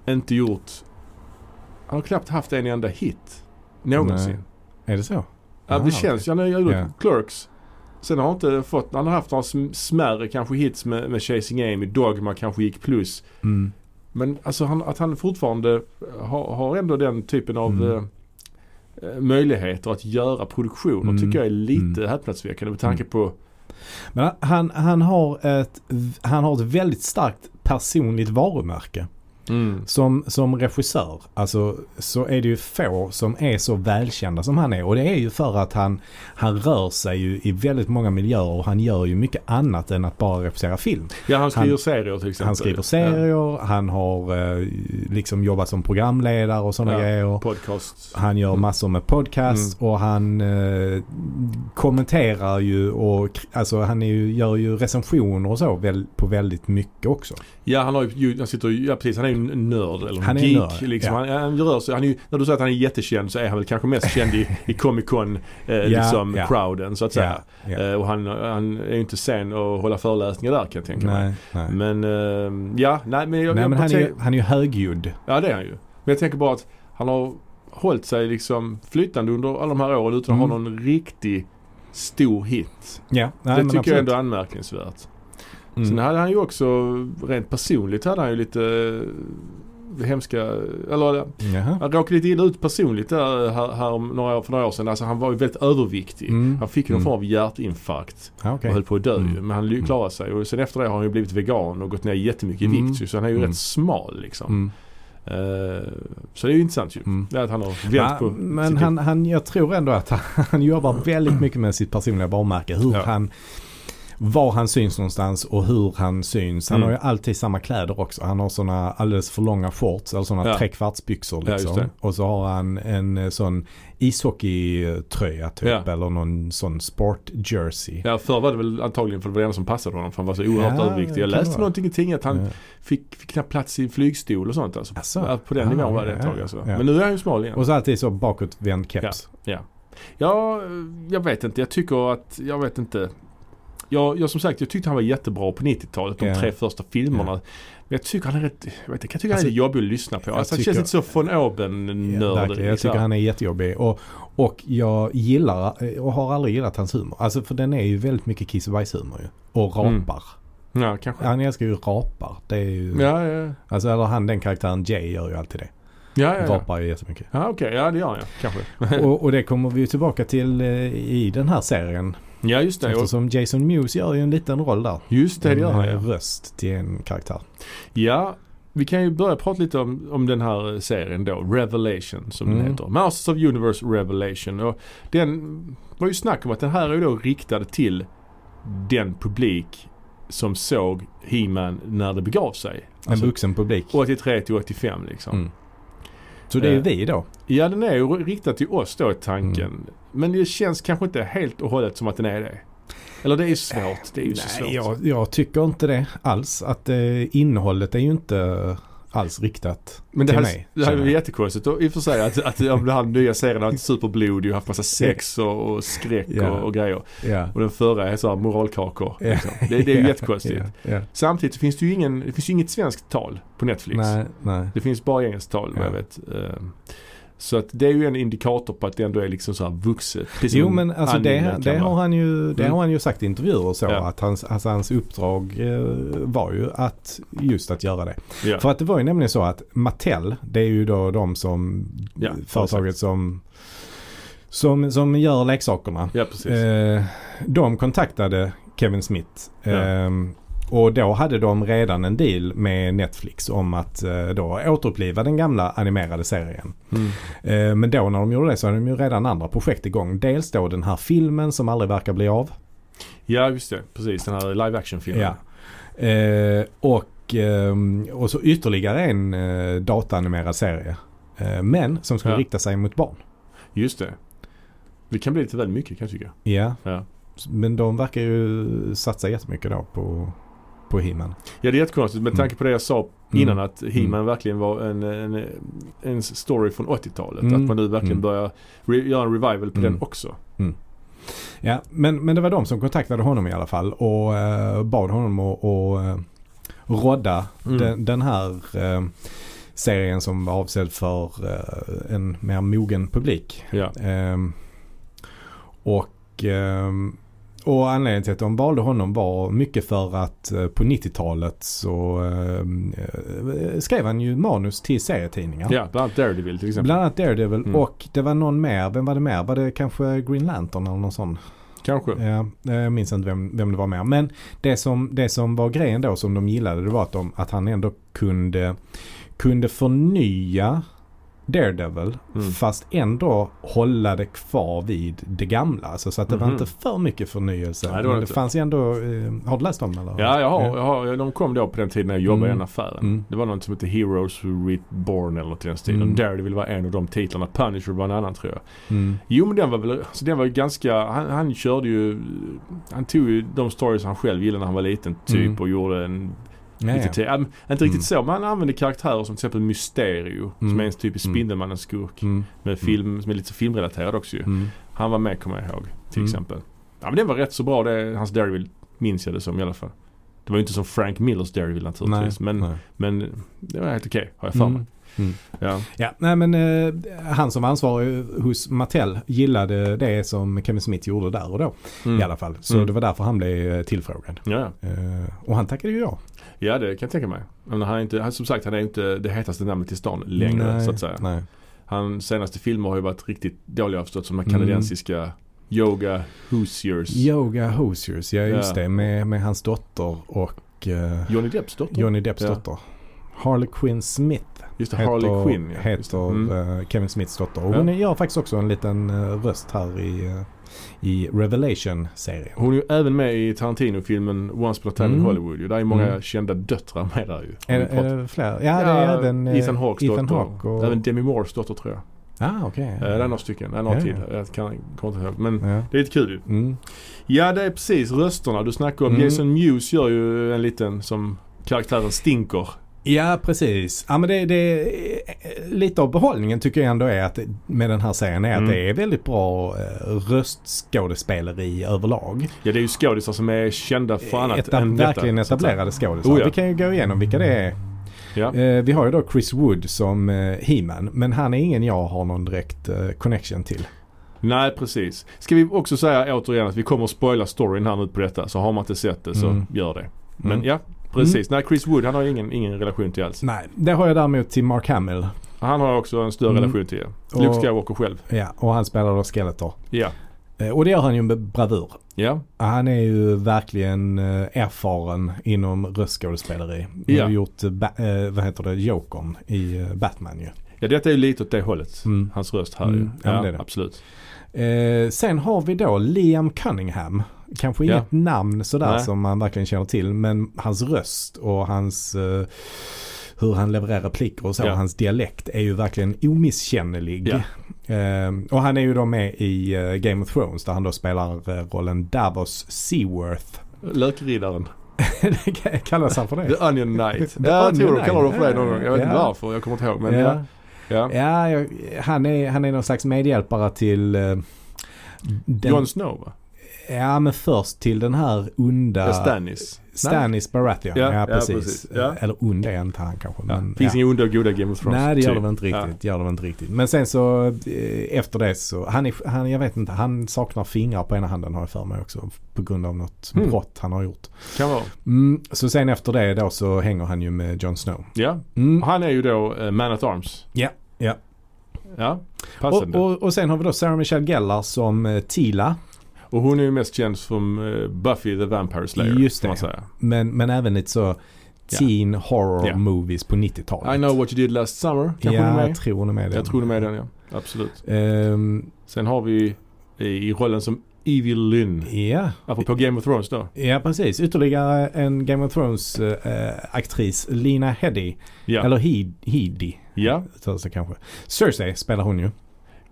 inte gjort, han har knappt haft en enda hit. Någonsin. Är det så? Ja, det känns, han har gjort. Clerks. Sen har han inte fått, han har haft några sm- smärre kanske hits med, med Chasing Amy, Dogma kanske gick plus. Mm. Men alltså han, att han fortfarande har, har ändå den typen av Mm. eh, eh, möjligheter att göra produktioner Mm. tycker jag är lite Mm. häpnadsväckande med tanke på Men han, han, har ett, han har ett väldigt starkt personligt varumärke. Mm. Som, som regissör, alltså så är det ju få som är så välkända som han är. Och det är ju för att han, han rör sig ju i väldigt många miljöer och han gör ju mycket annat än att bara regissera film. Ja han skriver Han- serier till exempel. Han skriver serier, han har eh, liksom jobbat som programledare och sådana Ja. grejer. Ja, podcast. Han gör Mm. massor med podcasts och han eh, kommenterar ju och alltså han är ju, gör ju recensioner och så väl, på väldigt mycket också. Ja han har ju, han sitter ju, ja precis han är ju en nörd eller en Han är en geek nörd, liksom. ja. Han, han rör sig, han är när du säger att han är jättekänd så är han väl kanske mest känd i, i Comic Con eh, liksom ja. crowden så att säga. Ja, ja. Eh, och han, han är ju inte sen att hålla föreläsningar där kan jag tänka mig. Nej, nej. Men eh, ja, nej men jag, nej jag men han är, ju, han är ju högljudd. Ja det är han ju. Men jag tänker bara att han har hållit sig liksom flytande under alla de här åren utan att Mm. ha någon riktig stor hit. Ja, nej, det tycker jag absolut. ändå är anmärkningsvärt. Mm. Sen hade han ju också, rent personligt hade han ju lite eh, hemska, eller Jaha. han råkade lite illa ut personligt där här, här om några år, för några år sedan. Alltså han var ju väldigt överviktig. Mm. Han fick ju någon Mm. form av hjärtinfarkt Ja, okej. och höll på att dö Mm. Men han mm. klarade sig och sen efter det har han ju blivit vegan och gått ner jättemycket i Mm. vikt Så han är ju Mm. rätt smal liksom. Eh, så det är ju intressant ju. Mm. Att han har vänt på men han, han, jag tror ändå att han, han jobbar väldigt mycket med sitt personliga varumärke. Hur Ja. han, var han syns någonstans och hur han syns. Han Mm. har ju alltid samma kläder också. Han har sådana alldeles för långa shorts, eller sådana Ja. trekvartsbyxor Ja, liksom. det. och så har han en eh, sån ishockeytröja typ. Ja. Eller någon sån sport jersey. Ja, förr var det väl antagligen för det var det enda som passade honom för han var så oerhört Ja, överviktig. Jag läste vara. någonting i tidningen att han Ja. fick, fick knappt plats i flygstol och sånt alltså. Ja, På den Ah, nivån var det ja, ett tag ja, alltså. ja. Men nu är han ju smal igen. Och så alltid så bakåtvänd keps. Ja, jag vet inte. Jag tycker att, jag vet inte. Jag, jag som sagt, jag tyckte han var jättebra på 90-talet, de Ja. tre första filmerna. Men jag tycker han är rätt, jag vet jag tycker Alltså, han är jobbig att lyssna på. Alltså, han tycker- känns lite så von oben Ja. Jag tycker han är jättejobbig. Och, och jag gillar och har aldrig gillat hans humor. Alltså för den är ju väldigt mycket kiss och bajshumor ju. Och Mm. rapar. Ja, kanske. Han älskar ju rapar. Det är ju... Ja, ja, Alltså eller han den karaktären Jay gör ju alltid det. Ja. ja, ja. Rapar ju jättemycket. Ja, okej. Ja, det gör han ja. Kanske. och, och det kommer vi tillbaka till eh, i den här serien. Ja, just det. Eftersom Jason Mewes gör ju en liten roll där. just det, det gör en han eh, ja. röst till en karaktär. Ja, vi kan ju börja prata lite om, om den här serien då, Revelation som den Mm. heter. Masters of Universe Revelation. Och den var ju snack om att den här är ju då riktad till den publik som såg He-Man när det begav sig. En Alltså vuxen publik. 83 till 85 liksom. Mm. Så det är Eh, vi då. Ja den är ju riktad till oss då tanken. Mm. Men det känns kanske inte helt och hållet som att den är det. Eller det är ju svårt. Det är ju så svårt. Nej, jag, jag tycker inte det alls. Att eh, innehållet är ju inte alls riktat Men det till hade, mig. det hade varit jättekonstigt i och för sig att, att om den här nya serien har varit superblodig och haft massa sex och, och skräck Ja. och, och grejer. Ja. Och den förra är så här moralkakor. Ja. Liksom. Det, det är ju jättekonstigt. Samtidigt finns det ju ingen, det finns ju inget svenskt tal på Netflix. Nej, nej. Det finns bara engelskt tal vad Ja. jag vet. Så att det är ju en indikator på att det ändå är liksom så här vuxet. Precis Jo men alltså det, det, har han ju, det Mm. har han ju sagt i intervjuer och så. Ja. Att hans, alltså hans uppdrag eh, var ju att just att göra det. Ja. För att det var ju nämligen så att Mattel, det är ju då de som, Ja, företaget som, som, som gör leksakerna. ja precis. Eh, de kontaktade Kevin Smith. Eh, och då hade de redan en deal med Netflix om att eh, då återuppliva den gamla animerade serien. Mm. Eh, men då när de gjorde det så hade de ju redan andra projekt igång. Dels då den här filmen som aldrig verkar bli av. Ja just det, precis. Den här live action filmen. Ja. Eh, och, ehm, och så ytterligare en eh, dataanimerad serie. Men som skulle Ja. rikta sig mot barn. Just det. Det kan bli lite väl mycket kan jag tycka. Ja. Ja. Men de verkar ju satsa jättemycket då på, på He-Man. Ja det är jättekonstigt med Mm. tanke på det jag sa innan Mm. att He-Man verkligen var en, en, en story från 80-talet. Mm. Att man nu verkligen Mm. börjar göra en revival på Mm. den också. Ja, men, men det var de som kontaktade honom i alla fall och eh, bad honom att att, eh, rodda Mm. den, den här eh, serien som var avsedd för eh, en mer mogen publik. Ja. Ehm, och, ehm, och anledningen till att de valde honom var mycket för att eh, på 90-talet så ehm, eh, skrev han ju manus till serietidningar. ja, bland annat Daredevil till exempel. Bland annat Daredevil Mm. och det var någon mer. Vem var det mer? Var det kanske Green Lantern eller någon sån? Kanske. Ja, jag minns inte vem, vem det var mer. Men det som, det som var grejen då som de gillade det var att, de, att han ändå kunde, kunde förnya Daredevil Mm. fast ändå hålla det kvar vid det gamla. Alltså, så att det var Mhm. inte för mycket förnyelse. Nej, det Men det fanns ändå, eh, har du läst det eller? Ja, jag har, jag har, de kom då på den tiden när jag jobbade i Mm. den affären. Mm. Det var något som hette Heroes Reborn eller något i den stilen. Mm. Daredevil var en av de titlarna. Punisher var en annan tror jag. Mm. Jo men den var väl, alltså den var ju ganska, han, han körde ju, han tog ju de stories han själv gillade när han var liten typ Mm. och gjorde en Ja, lite ja. te- inte riktigt Mm. så, men han använde karaktärer som till exempel Mysterio. Som Mm. är en typisk Mm. Spindelmannen skurk. Mm. Med film, som är lite så filmrelaterad också ju. Mm. Han var med kommer jag ihåg till Mm. exempel. Ja men den var rätt så bra det, hans Daredevil minns jag det som i alla fall. Det var ju inte som Frank Millers Daredevil naturligtvis. men, nej. men det var helt okej har jag för mig. Mm. Mm. Ja. Ja, nej men eh, han som var ansvarig hos Mattel gillade det som Kevin Smith gjorde där och då Mm. i alla fall. Så Mm. det var därför han blev eh, tillfrågad. Ja, ja. Eh, och han tackade ju ja. Ja det kan jag tänka mig. Men han är inte, han, som sagt han är inte det hetaste namnet i stan längre nej, så att säga. Nej. Hans senaste filmer har ju varit riktigt dåliga förstått som de Mm. kanadensiska Yoga Hoosiers. Yoga Hoosiers, ja just Ja. det. Med, med hans dotter och eh, Johnny Depps dotter. Johnny Depps Ja. dotter. Harley Quinn Smith Just det, heter, Harley Quinn. Ja. Heter Mm. eh, Kevin Smiths dotter. Och Ja. hon gör faktiskt också en liten eh, röst här i, i Revelation-serien. Hon är ju även med i Tarantino-filmen Once upon a time in Mm. Hollywood. ju. Där är många Mm. kända döttrar med där ju. Är, är det fler? Ja, det är även eh, Ethan Hawkes Ethan dotter. Hawke och... Även Demi Moores dotter tror jag. Ah, okej. Eh, Det är några stycken. Det är några Ja, till. ja. Jag kan, kommer inte ihåg. Men Ja. det är lite kul ju. Mm. Ja det är precis rösterna du snackar om. Mm. Jason Mewes gör ju en liten som karaktären Stinker. Ja, precis. Ja, men det, det, lite av behållningen tycker jag ändå är att med den här serien är Mm. att det är väldigt bra eh, röstskådespeleri överlag. Ja det är ju skådisar som är kända för annat Etab- än detta, verkligen säga. etablerade skådisar. Oh, ja. Vi kan ju gå igenom vilka det är. Ja. Eh, vi har ju då Chris Wood som eh, He-Man. Men han är ingen jag har någon direkt eh, connection till. Nej precis. Ska vi också säga återigen att vi kommer att spoila storyn här nu på detta. Så har man inte sett det så Mm. gör det. Men Mm. ja, precis. Nej Chris Wood han har ingen, ingen relation till alls. Nej, det har jag däremot till Mark Hamill. Han har också en större Mm. relation till er. Och- Luke Skywalker själv. Ja, och han spelar då Skeletor. Ja. Eh, och det gör han ju med bravur. Ja. Han är ju verkligen eh, erfaren inom röstskådespeleri. Han Ja. har gjort, eh, ba- eh, vad heter det, Jokern i eh, Batman ju. Ja detta är ju lite åt det hållet. Mm. Hans röst här Mm. ju. Ja, Ja, men det är det. absolut. Eh, sen har vi då Liam Cunningham. Kanske Ja. inget namn sådär Nej. som man verkligen känner till. Men hans röst och hans eh, hur han levererar repliker och så. Ja. Hans dialekt är ju verkligen omisskännlig. Ja. Eh, och han är ju då med i eh, Game of Thrones där han då spelar eh, rollen Davos Seaworth. Lökriddaren. Kallas han för det? The Onion Knight. The ja, jag tror de kallar det för det någon gång. Jag vet inte Ja. varför. Jag kommer inte ihåg. Men ja. Ja. Ja. Ja, jag, han, är, han är någon slags medhjälpare till eh, den, Jon Snow va? Ja, men först till den här onda Ja, Stannis. Stannis Baratheon. Ja, Ja, ja, precis. precis. Ja. Eller ond är inte han kanske. Ja. Men, Finns ja. inga onda och goda Game of Thrones. Nej det gör typ. det väl inte riktigt. Gör det inte riktigt. Men sen så eh, efter det så, han, är, han, jag vet inte, han saknar fingrar på ena handen har jag för mig också. På grund av något Mm. brott han har gjort. Kan vara. Mm, så sen efter det då så hänger han ju med Jon Snow. Ja. Mm. Han är ju då eh, Man at Arms. Ja, ja. Ja. Och, Passande. Och, och, och sen har vi då Sarah Michelle Gellar som eh, Tila. hon är ju mest känd som eh, Buffy the Vampire Slayer. Just det. säga. Men, men även lite så teen horror Ja. movies på 90-talet. I know what you did last summer. Kanske ja, hon är med? jag tror hon är med i den. Jag tror hon är med i den ja. Absolut. Ehm, Sen har vi i rollen som Evil Lynn. ja. Apropå Game of Thrones då. ja, precis. Ytterligare en Game of Thrones eh, aktris, Lina Headey. Ja. Eller Heed, Heedy, ja, så kanske. Cersei spelar hon ju.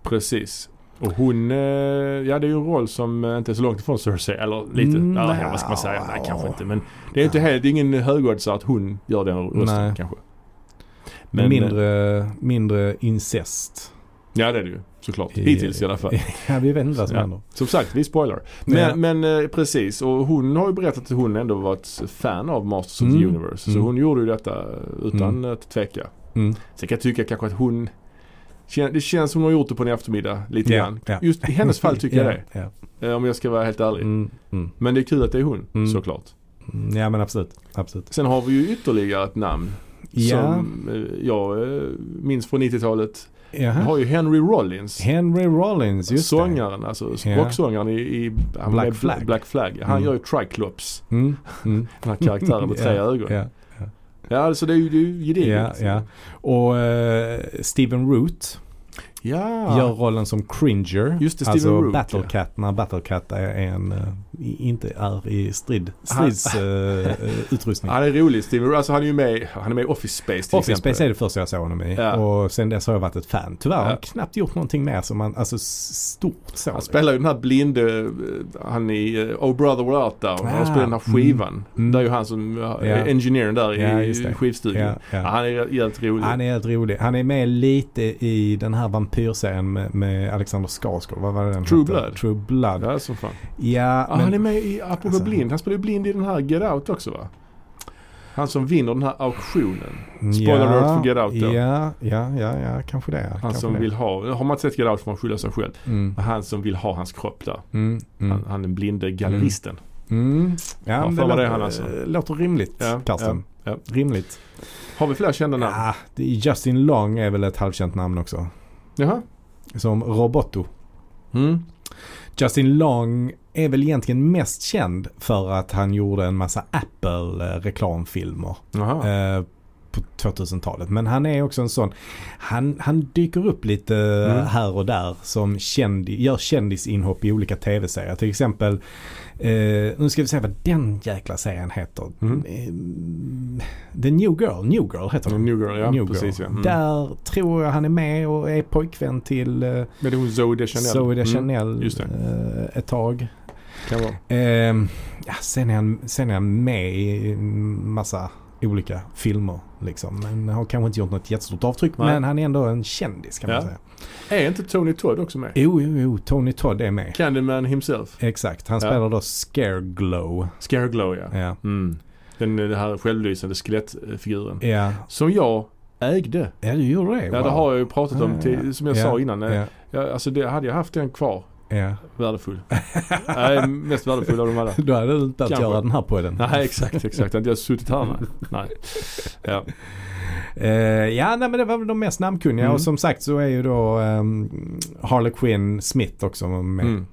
precis. Och hon, eh, ja det är ju en roll som eh, inte är så långt ifrån Cersei. Eller lite, Mm, ja, vad ska man säga? Nej kanske inte. Men det är inte helt, det är ingen högoddsare att hon gör den rösten Nej. kanske. Men, mindre, mindre incest. Ja det är det ju såklart. Hittills i alla fall. ja, vi vet inte vad som händer. Som sagt, vi spoilar. Men, Ja. men eh, precis, och hon har ju berättat att hon ändå var ett fan av Masters of the Mm. Universe. Så Mm. hon gjorde ju detta utan att tveka. Mm. Sen kan jag tycka kanske att hon det känns som hon har gjort det på en eftermiddag lite grann. ja. Just i hennes fall tycker jag det. Eh, Om jag ska vara helt ärlig. Mm. Mm. Men det är kul att det är hon, Mm. såklart. Mm, Ja men absolut. absolut. Sen har vi ju ytterligare ett namn som eh, jag minns från 90-talet. Vi Jaha. har ju Henry Rollins. Henry Rollins, just sångaren, alltså Ja. rocksångaren i, i han Black Flag. Black Flag. Han Mm. gör ju Triclops. det. Mm. Mm. Den här karaktären med tre Ja, ögon. Ja, Ja, alltså det är ju, det gediget. ja, ja. Och eh, Steven Root Ja. gör rollen som Cringer. Just det, Steven alltså Root, Battlecat när Battlecat är en, eh, inte är i strid, Han- stridsutrustning. Han är rolig, Steven Alltså han är ju med, han är med i Office Space till Office exempel. Space är det första jag såg honom i. Ja. Och sen dess har jag varit ett fan. Tyvärr har han Ja. knappt gjort någonting mer som man, alltså stort så. Han spelar ju den här blinde, eh, han i uh, Oh Brother Where Art Thou. Han Ah, spelar den här skivan. mm. Det är ju han som uh, Ja. är engineeren där Ja, i skivstudion. Ja, ja. Ja, han är jävligt rolig. Han är helt rolig. Han är med lite i den här vampyrserien med, med Alexander Skarsgård. Vad var det den True hette? Blood. True Blood. Ja, Ja, som fan. ja Ja, men... han är med i, apropå alltså- blind, han spelar ju blind i den här Get Out också va? Han som vinner den här auktionen. Spoiler alert för Get Out då. Ja, ja, ja, ja, kanske det. Han kanske som det. vill ha, har man inte sett Get Out får man skylla sig själv. Mm, Han som vill ha hans kropp där. mm, mm, Han, han den blinde galleristen. mm. Ja, Ja, men vad det låter, han alltså. låter rimligt, Ja, Karsten. ja, Rimligt. Har vi fler kända namn? Ja, det Justin Long är väl ett halvkänt namn också. Jaha? Som Roboto. Mm. Justin Long är väl egentligen mest känd för att han gjorde en massa Apple-reklamfilmer. Eh, på 2000-talet. Men han är också en sån, han, han dyker upp lite Mm. här och där som kändi, gör kändisinhopp i olika tv-serier. Till exempel, eh, nu ska vi se vad den jäkla serien heter. Mm. Eh, The New Girl, New Girl heter den. New Girl, ja New precis Girl. ja. Mm. Där tror jag han är med och är pojkvän till eh, Men det är Zoe Deschanel. Zoe Mm. Deschanel just eh, ett tag. Kan vara. Eh, ja, sen, är han, sen är han med i massa olika filmer. Liksom. Men har kanske inte gjort något jättestort avtryck. Nej. Men han är ändå en kändis kan man Ja. säga. Är inte Tony Todd också med? Jo, jo, jo. Tony Todd är med. Candyman himself. Exakt. Han Ja. spelar då Scareglow. Scareglow ja. Ja. Mm. Den, den här självlysande skelettfiguren. Ja, Som jag ägde. ja du gjorde det. Ja det har jag ju pratat om till, som jag Ja, sa innan. Ja, Ja, alltså det, hade jag haft den kvar, ja. värdefull. Nej, mest värdefull av dem alla. Då hade du inte Kanske. göra den här på den. Nej exakt, exakt. Att jag suttit här nej. nej. Ja. Eh, ja, nej, men det var väl de mest namnkunniga. Mm. Och som sagt så är ju då um, Harley Quinn Smith också med. Mm.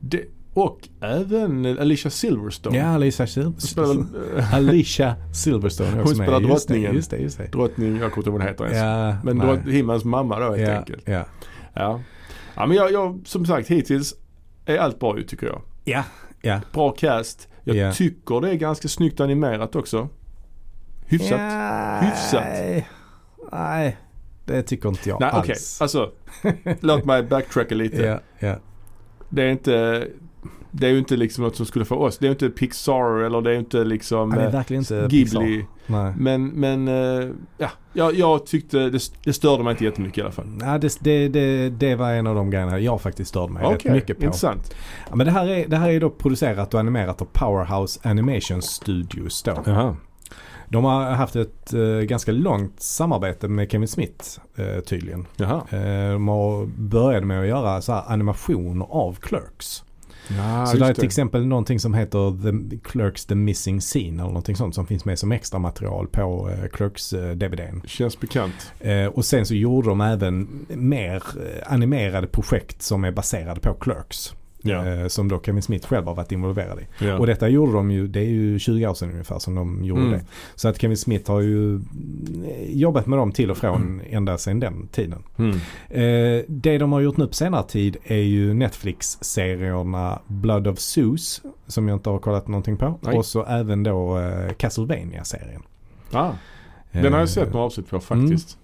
Det, och även Alicia Silverstone. Ja, Alicia Silverstone. äh, Alicia Silverstone Hon också spelar med. Just det, drottningen. Just det, just det. drottning, jag kommer inte ihåg vad hon heter ens. Ja, Men himmelens mamma då helt ja, enkelt. Ja, Ja. Ja men jag, jag, som sagt hittills är allt bra ut tycker jag. ja, ja. Bra cast. Jag Ja. tycker det är ganska snyggt animerat också. Hyfsat. Ja, Hyfsat. Nej, det tycker inte jag Nej alls. okej, alltså. Låt mig backtracka lite. Ja, ja. Det är inte det är ju inte liksom något som skulle få oss. Det är ju inte Pixar eller det är ju inte liksom är eh, verkligen inte Ghibli. Nej. Men, men eh, ja, jag, jag tyckte det, det störde mig inte jättemycket i alla fall. Ja, det, det, det, det var en av de grejerna jag faktiskt störde mig rätt Okej, mycket på. intressant. Ja, men det här, är, det här är då producerat och animerat av Powerhouse Animation Studios då. Jaha. De har haft ett eh, ganska långt samarbete med Kevin Smith eh, tydligen. Jaha. Eh, de har började med att göra så här animationer av Clerks. Ja, så det är till exempel någonting som heter The Clerks The Missing Scene eller någonting sånt som finns med som extra material på eh, Clerks-DVDn. Känns bekant. Eh, och sen så gjorde de även mer eh, animerade projekt som är baserade på Clerks. Ja. Eh, som då Kevin Smith själv har varit involverad i. ja. Och detta gjorde de ju, det är ju 20 år sedan ungefär som de gjorde Mm. det. Så att Kevin Smith har ju eh, jobbat med dem till och från Mm. ända sedan den tiden. Mm. Eh, det de har gjort nu på senare tid är ju Netflix-serierna Blood of Zeus som jag inte har kollat någonting på. Nej. Och så även då eh, Castlevania-serien. Ah, den har jag sett några avsnitt på faktiskt.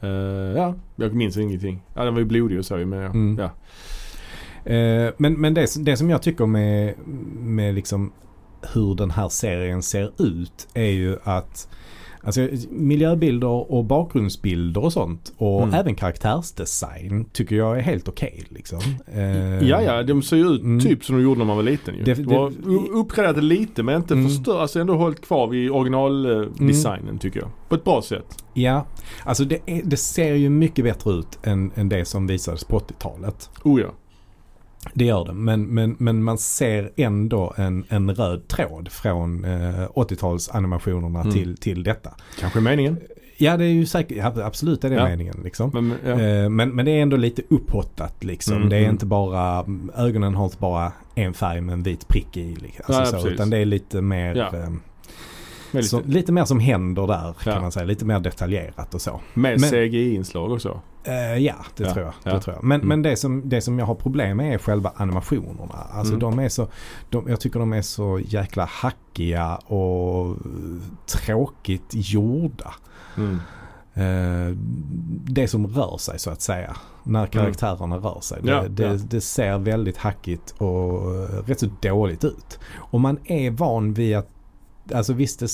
Eh, ja, jag minns ingenting. Ja, den var ju blodig och så men ja. Mm. ja. Eh, men men det, det som jag tycker med, med liksom hur den här serien ser ut är ju att Alltså miljöbilder och bakgrundsbilder och sånt och Mm. även karaktärsdesign tycker jag är helt okej liksom. Eh, Ja, ja, de ser ju ut Mm. typ som de gjorde när man var liten ju. Det- Det, var uppgraderat lite men inte Mm. förstört. Alltså ändå hållit kvar vid originaldesignen tycker jag. På ett bra sätt. Ja, alltså det, är, det ser ju mycket bättre ut än, än det som visades på 80-talet. Oh ja. Det gör det, men, men, men man ser ändå en, en röd tråd från eh, 80-talsanimationerna Mm. till, till detta. Kanske meningen. Ja, det är ju säkert, ja, absolut är det Ja. meningen liksom. Men, ja. Eh, Men, men det är ändå lite upphottat liksom. Mm, det är mm. inte bara, ögonen har inte bara en färg med en vit prick i. Liksom. Alltså så, utan det är lite mer, eh, med så, lite, lite mer som händer där kan man säga. Lite mer detaljerat och så. med CGI-inslag också. Eh, ja, det, Ja, Tror jag, ja. det tror jag. Men, Mm. men det, som, det som jag har problem med är själva animationerna. Alltså Mm. de är så, de, jag tycker de är så jäkla hackiga och tråkigt gjorda. Mm. Eh, det som rör sig så att säga. När karaktärerna rör sig. Det, Mm. Ja, det, det ser väldigt hackigt och rätt så dåligt ut. Och man är van vid att Alltså visst det,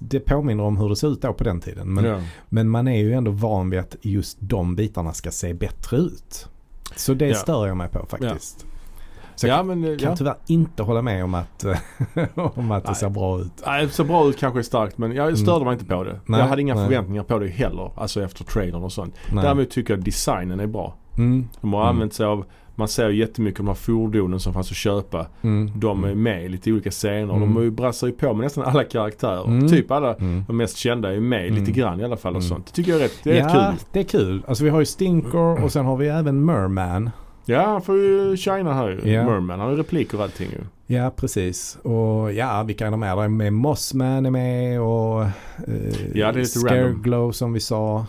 det påminner om hur det såg ut då på den tiden. Men, ja. men man är ju ändå van vid att just de bitarna ska se bättre ut. Så det Ja. stör jag mig på faktiskt. Så jag ja, men kan ja. tyvärr inte hålla med om att, om att det Nej. ser bra ut. Nej, det ser bra ut kanske är starkt men jag störde Mm. mig inte på det. Nej, jag hade inga nej. förväntningar på det heller. Alltså efter trailern och sånt. Nej. Däremot tycker jag designen är bra. Mm, De har Mm. använt sig av, man ser ju jättemycket av de här fordonen som fanns att köpa. mm, De är mm, med i lite olika scener. Mm. De brassar ju på med nästan alla karaktärer. Mm. Typ alla mm. de mest kända är med Mm. lite grann i alla fall och Mm. sånt. Det tycker jag är rätt, det är ja, kul. det är kul. Alltså vi har ju Stinker och sen har vi även Merman. Ja, han får ju shina här ju. Ja. Merman. Han har ju repliker och allting ju. Ja, precis. Och ja, vilka är de med? Det är med Mossman är med och eh, Ja, det är lite random. Scareglow som vi sa.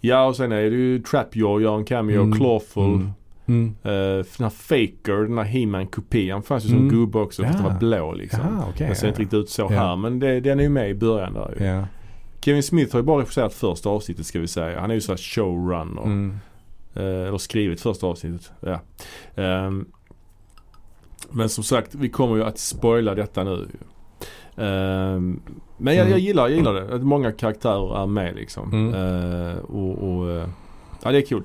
Ja, och sen är det ju Trapjaw gör en cameo. Mm. Clawful. Mm. Mm. Eh, den här Faker, den här He-Man kopian fanns ju som Mm. gubbe också. Fast Ja. den var blå liksom. Jaha, okej. Den ser ja. inte riktigt ut så Ja. här. Men det, den är ju med i början där ju. Ja. Kevin Smith har ju bara regisserat första avsnittet ska vi säga. Han är ju så här showrunner. Mm. Eh, eller skrivit första avsnittet. Ja. Ehm, men som sagt, vi kommer ju att spoila detta nu. Ehm, men jag, Mm. jag, gillar, jag gillar det. Att många karaktärer är med liksom. Mm. Eh, och, och ja, det är kul.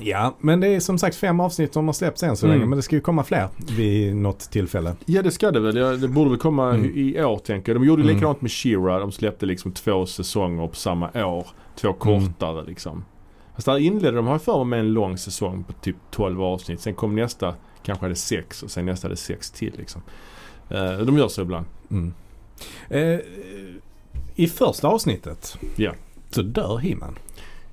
Ja, men det är som sagt fem avsnitt som har släppts än så Mm. länge. Men det ska ju komma fler vid något tillfälle. Ja det ska det väl. Ja, Det borde väl komma Mm. i år tänker jag. De gjorde Mm. likadant med She-Ra. De släppte liksom två säsonger på samma år. Två Mm. kortare liksom. Fast där inledde de, har för mig, med en lång säsong på typ 12 avsnitt. Sen kom nästa, kanske hade sex och sen nästa hade sex till liksom. Eh, de gör så ibland. Mm. Eh, I första avsnittet Ja. så dör He-Man.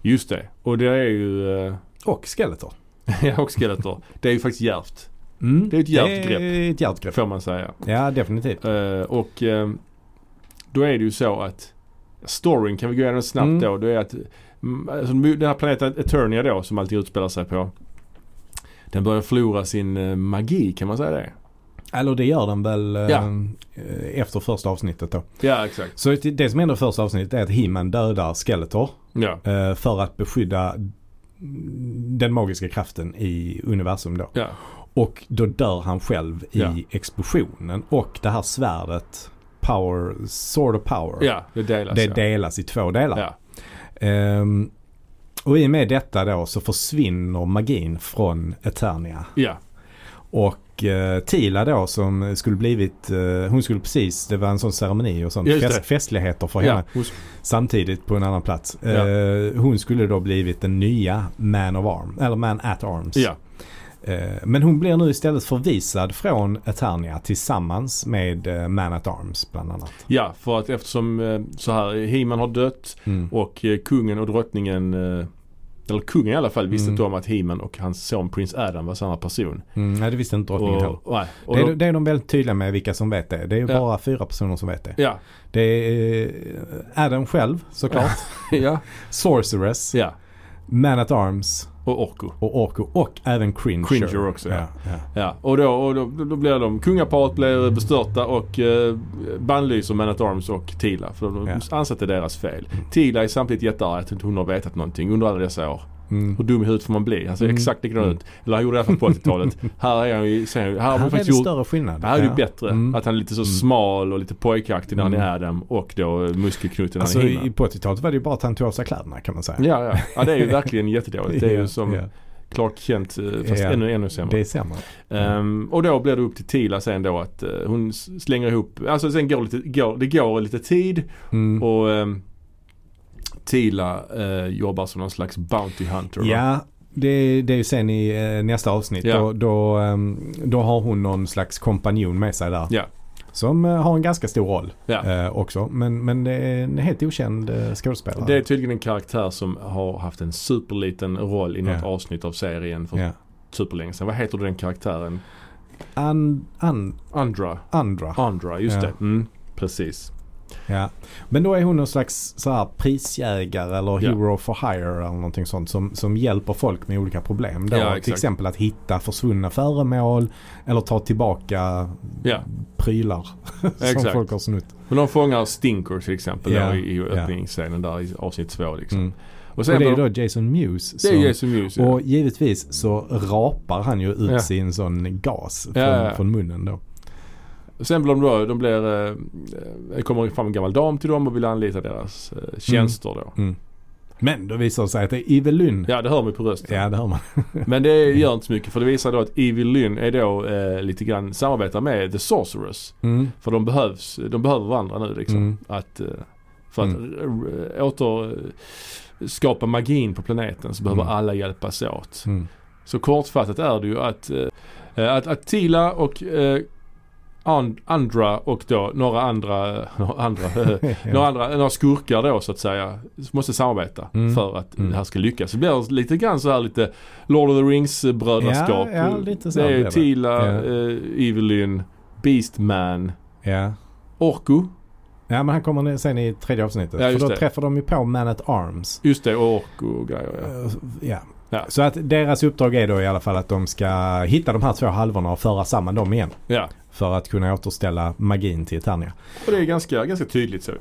Just det. Och det är ju, eh, Och Skeletor. ja och Skeletor. Det är ju faktiskt djärvt. Mm. Det är ett djärvt grepp. ett djärvt grepp. Får man säga. Ja, definitivt. Eh, och eh, då är det ju så att storyn kan vi gå igenom snabbt Mm. då. Det är att mm, alltså, den här planeten Eternia då som alltid utspelar sig på. Den börjar förlora sin eh, magi kan man säga det? Eller det gör den väl eh, Ja. eh, efter första avsnittet då. Ja exakt. Så det som händer i första avsnittet är att He-Man dödar Skeletor. Ja. eh, för att beskydda den magiska kraften i universum då. Ja. Och då dör han själv i Ja. explosionen. Och det här svärdet, power, sword of power, ja, det delas det delas i två delar. Ehm, och i och med detta då så försvinner magin från Eternia. Ja. Och Tila då som skulle blivit, eh, hon skulle precis, det var en sån ceremoni och sånt, fest, festligheter för ja. henne Hos, samtidigt på en annan plats. Ja. Eh, hon skulle då blivit den nya Man of Arm, eller Man at Arms. ja. Eh, men hon blir nu istället förvisad från Eternia tillsammans med eh, Man at Arms bland annat. ja, för att eftersom eh, så här He-Man har dött Mm. och eh, kungen och drottningen eh, eller kungen i alla fall visste Mm. inte om att He-Man och hans son prins Adam var samma person. Mm, nej det visste inte drottningen. Och, nej, och Det är, det är de väldigt tydliga med vilka som vet det. Det är Ja. bara fyra personer som vet det. ja, Det är eh, Adam själv såklart. ja, Sorceress. ja. Man at Arms Och Orko. och Orko och även Cringer. Cringer också, ja. ja. ja. Ja, och då, och då, då blir de, kungaparet blir bestörta och eh, bannlyser Man at Arms och Tila. För de Ja. anser att det är deras fel. Tila är samtidigt jättearg att inte hon har vetat någonting under alla dessa år. Mm. Hur dum i huvudet får man bli? Han ser Mm. exakt likadan Mm. ut. Eller han gjorde det i alla fall på 80-talet. här är han ju, ser, här har man det faktiskt gjort större skillnad. det här är ju Ja. bättre. Mm. Att han är lite så Mm. smal och lite pojkaktig när han Mm. är Adam och då muskelknuten när Alltså han är i, He-Man. på 80-talet var det ju bara att han tog av sig kläderna kan man säga. Ja, ja. ja, det är ju verkligen jättedåligt. Det är ju som ja. Clark Kent eh, fast Ja. ännu, ännu sämre. Det är sämre. Ehm, och då blir det upp till Tila sen då att eh, hon slänger ihop, alltså sen går lite, går, det går lite tid Mm. och um, Tila eh, jobbar som någon slags Bounty Hunter. Ja, det, det är ju sen i eh, nästa avsnitt. Ja. Då, då, ehm, då har hon någon slags kompanjon med sig där. Ja. Som eh, har en ganska stor roll Ja. eh, också. Men, men det är en helt okänd eh, skådespelare. Det är tydligen en karaktär som har haft en superliten roll i något avsnitt av serien för ja. superlänge sedan. Vad heter den karaktären? An, an, Andra. andra. Andra, just det. Mm, precis. Ja. Men då är hon någon slags så här prisjägare eller Ja. hero for hire eller någonting sånt som, som hjälper folk med olika problem. Då, Ja, till exempel att hitta försvunna föremål eller ta tillbaka Ja. prylar som Exakt. folk har snott. Men de fångar Stinker till exempel Ja, då, i, i öppningsscenen där i avsnitt två liksom. Mm. Och Och det är då, Jason Mewes som, Jason Mewes. Ja. Och givetvis så rapar han ju ut Ja. sin sån gas från, ja. från munnen då. Sen blir de då, de blir, eh, det kommer fram en gammal dam till dem och vill anlita deras eh, tjänster då. Mm. Men då visar det sig att det är Evelyn. Ja det hör man på rösten. Ja det hör man. Men det gör inte så mycket för det visar då att Evil Lynn är då eh, lite grann samarbetar med The Sorceress. Mm. För de behövs, de behöver varandra nu liksom. Mm. Att, eh, för att eh, åter eh, skapa magin på planeten så behöver Mm. alla hjälpas åt. Mm. Så kortfattat är det ju att, eh, att, att Tila och eh, And- Andra och då några andra, några andra, några, andra några skurkar då så att säga måste samarbeta Mm. för att Mm. det här ska lyckas. Det blir lite grann så här lite Lord of the Rings brödraskap. Ja, ja, lite så det är. Tila, Ja. eh, Evelyn, Beastman, Ja. Orko. Ja men han kommer sen i tredje avsnittet. Ja, för då det. träffar de ju på Man at Arms. Just det, och Orko och grejer ja. Eh, ja. Ja. Så att deras uppdrag är då i alla fall att de ska hitta de här två halvorna och föra samman dem igen. ja. För att kunna återställa magin till Eternia. Och det är ganska, ganska tydligt så.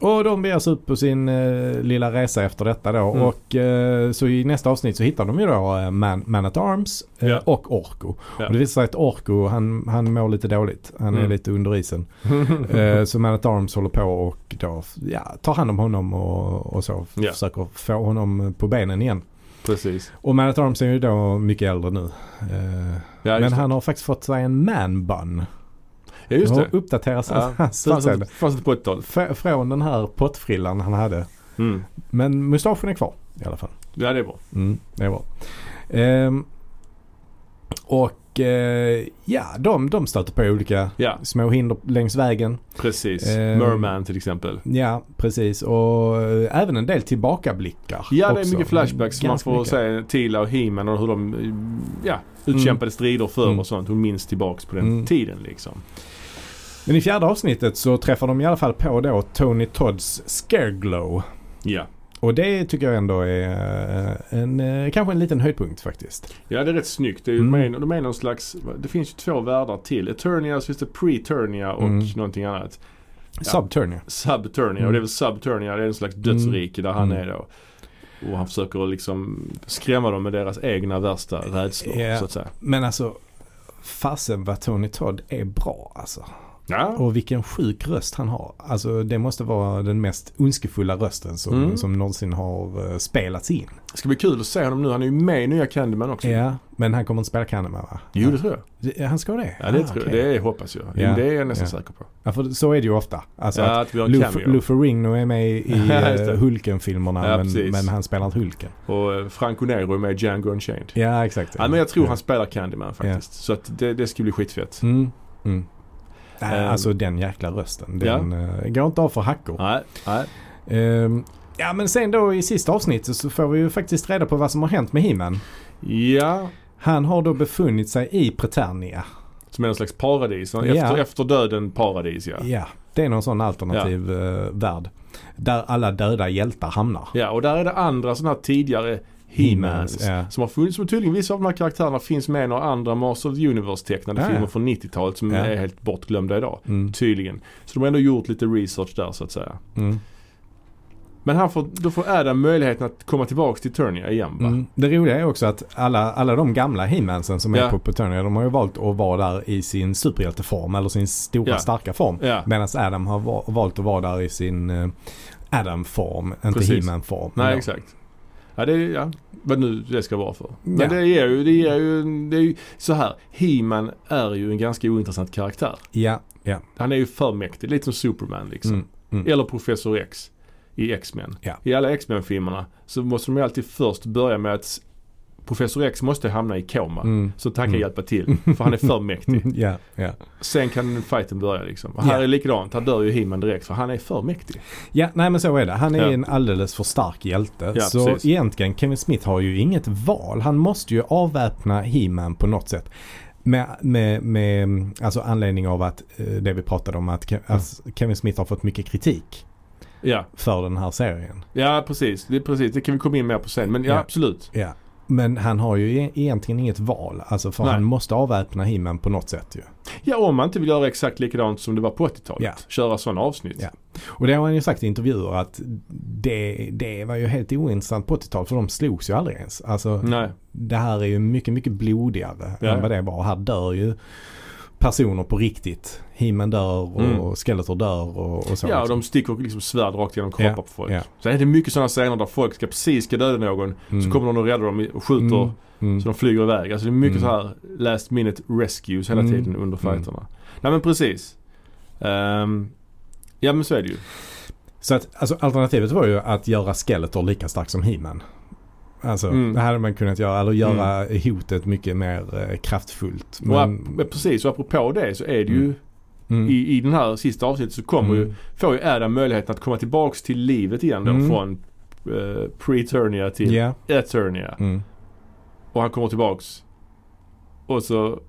Och de beger sig ut på sin eh, lilla resa efter detta då. Mm. Och eh, så i nästa avsnitt så hittar de ju då eh, Man, Man at Arms eh, Ja. och Orko. Ja. Och det visar sig att Orko han, han mår lite dåligt. Han är Mm. lite under isen. Eh, så Man at Arms håller på och då ja, tar hand om honom och, och så. Ja. Försöker få honom på benen igen. Precis. Och Man at Arms är ju då mycket äldre nu. Eh, Ja, men han har faktiskt fått sig en man bun. det. Ja, just Och det. Uppdateras Ja. hans utseende. fanns inte på 80-talet. F- Från den här pottfrillan han hade. Mm. Men mustaschen är kvar i alla fall. Ja, det är bra. Mm, det är bra. Ehm, och eh, ja, de, de stöter på olika Ja, små hinder längs vägen. precis. Ehm. Merman till exempel. Ja, precis. Och eh, även en del tillbakablickar. Ja, det är också. mycket flashbacks. Man får mycket. se Tila och He-Man och hur de eh, ja, utkämpade strider förr Mm. och sånt. Hon minns tillbaks på den Mm. tiden liksom. Men i fjärde avsnittet så träffar de i alla fall på då Tony Todds Scareglow. Ja. Och det tycker jag ändå är eh, en, eh, kanske en liten höjdpunkt faktiskt. Ja, det är rätt snyggt. Det är, Mm. mm. de är någon slags, det finns ju två världar till. Eternia, så finns det Pre-Turnia och Mm. någonting annat. Ja. Subturnia. Subturnia Mm. och det är väl Subturnia, det är en slags dödsrike där han Mm. är då. Och han försöker liksom skrämma dem med deras egna värsta rädslor Ja. så att säga. Men alltså, fasen vad Tony Todd är bra alltså. Ja, Och vilken sjuk röst han har. Alltså det måste vara den mest ondskefulla rösten som, Mm. som någonsin har uh, spelats in. det ska bli kul att se honom nu. Han är ju med i nya Candyman också. Ja, men han kommer inte spela Candyman va? Jo, det tror jag. Han ska det? Ja, det, Ah, tror jag. det hoppas jag. Ja. Det är jag nästan Ja. säker på. Ja, för så är det ju ofta. Alltså ja, att att Luther, Ringno är med i uh, Hulken-filmerna Ja, men, men han spelar inte Hulken. Och eh, Franco Nero är med i Django Unchained. Ja, exakt. Ja, men jag tror han spelar Candyman faktiskt. Så att det, det ska bli skitfett. Mm. Mm. Nej, Ehm. alltså den jäkla rösten. Ja. Den eh, går inte av för hackor. Nej, nej. Ehm, ja men sen då i sista avsnittet så får vi ju faktiskt reda på vad som har hänt med He-Man. Ja, Han har då befunnit sig i Preternia. som är en slags paradis. Ja. Efter, efter döden paradis ja. Ja. Det är någon sån alternativ eh, värld. Där alla döda hjältar hamnar. Ja, och där är det andra sådana här tidigare He-Mans. ja. Som har funnits, som tydligen vissa av de här karaktärerna finns med i några andra Masters of the Universe-tecknade Ja, ja. filmer från 90-talet som Ja. är helt bortglömda idag. Mm. Tydligen. Så de har ändå gjort lite research där så att säga. Mm. Men han får, då får Adam möjligheten att komma tillbaks till Eternia igen va? Mm. Det roliga är också att alla, alla de gamla He-Mansen som är Ja. på Paternia de har ju valt att vara där i sin superhjälteform eller sin stora Ja. starka form. Ja, Medan Adam har va- valt att vara där i sin eh, Adam-form, inte. He-Man-form. nej exakt. Ja, det är, ja, vad nu det ska vara för. Men Ja. det ger ju, det ger ju, det är ju så här. He-Man är ju en ganska ointressant karaktär. Ja, ja. Han är ju för mäktig, lite som Superman liksom. Mm. Mm. Eller Professor X i X-Men. Ja. I alla X-Men-filmerna så måste de ju alltid först börja med att Professor X måste hamna i koma. Mm. Så han kan Mm. hjälpa till. För han är för mäktig. ja, ja. Sen kan fighten börja liksom. Och här Ja. är likadant. Här dör ju He-Man direkt för han är för mäktig. ja, nej men så är det. Han är Ja. en alldeles för stark hjälte. Ja, så precis. egentligen Kevin Smith har ju inget val. Han måste ju avväpna He-Man på något sätt. Med, med, med alltså anledning av att eh, det vi pratade om att Ke- att Kevin Smith har fått mycket kritik Ja, för den här serien. ja precis. Det, precis. det kan vi komma in mer på sen. Men ja, Ja. absolut. Ja. Men han har ju e- egentligen inget val. Alltså för Nej. han måste avväpna He-Man på något sätt ju. Ja, om man inte vill göra exakt likadant som det var på 80-talet. Ja. Köra sådana avsnitt. Ja. Och det har han ju sagt i intervjuer att det, det var ju helt ointressant på 80-talet för de slogs ju aldrig ens. Alltså Nej. det här är ju mycket, mycket blodigare Ja. än vad det var. Här dör ju personer på riktigt. He-Man dör och Mm. Skeletor dör och, och så. Ja, och liksom. de sticker liksom svärd rakt genom kroppar Ja, på folk. ja. Sen är det mycket sådana scener där folk ska precis ska döda någon. Mm. Så kommer någon och räddar dem och skjuter. Mm. Mm. Så de flyger iväg. Alltså det är mycket Mm. så här last minute rescues hela Mm. tiden under Mm. fighterna. Nej men precis. Ehm, ja men så är det ju. Så att alltså, alternativet var ju att göra Skeletor lika stark som He-Man. Alltså Mm. det hade man kunnat göra. Eller göra hotet mycket mer eh, kraftfullt. Och ap- precis, och apropå det så är det ju Mm. i, i den här sista avsnittet så kommer ju, Mm. får ju Adam möjligheten att komma tillbaks till livet igen då Mm. från uh, pre-Eternia till Ja. Eternia. Mm. Och han kommer tillbaks. Och så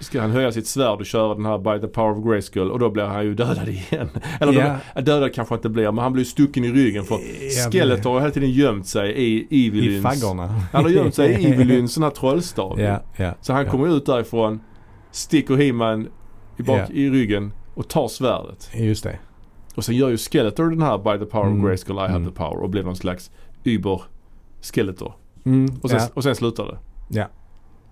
ska han höja sitt svärd och köra den här By the Power of Grayskull och då blir han ju dödad igen. Eller då, dödad kanske inte blir men han blir stucken i ryggen för Ja, Skeletor har hela tiden gömt sig i I Evilyns. faggorna. Han har gömt sig i Evilyns sån här trollstav. Ja, ja. Så han kommer ut därifrån, sticker He-Man i, bak, i ryggen och tar svärdet. Just det. Och sen gör ju Skeletor den här By the Power Mm. of Grayskull, I have Mm. the power och blir någon slags Uber Skeletor. Mm. Och sen, och sen slutar det. ja.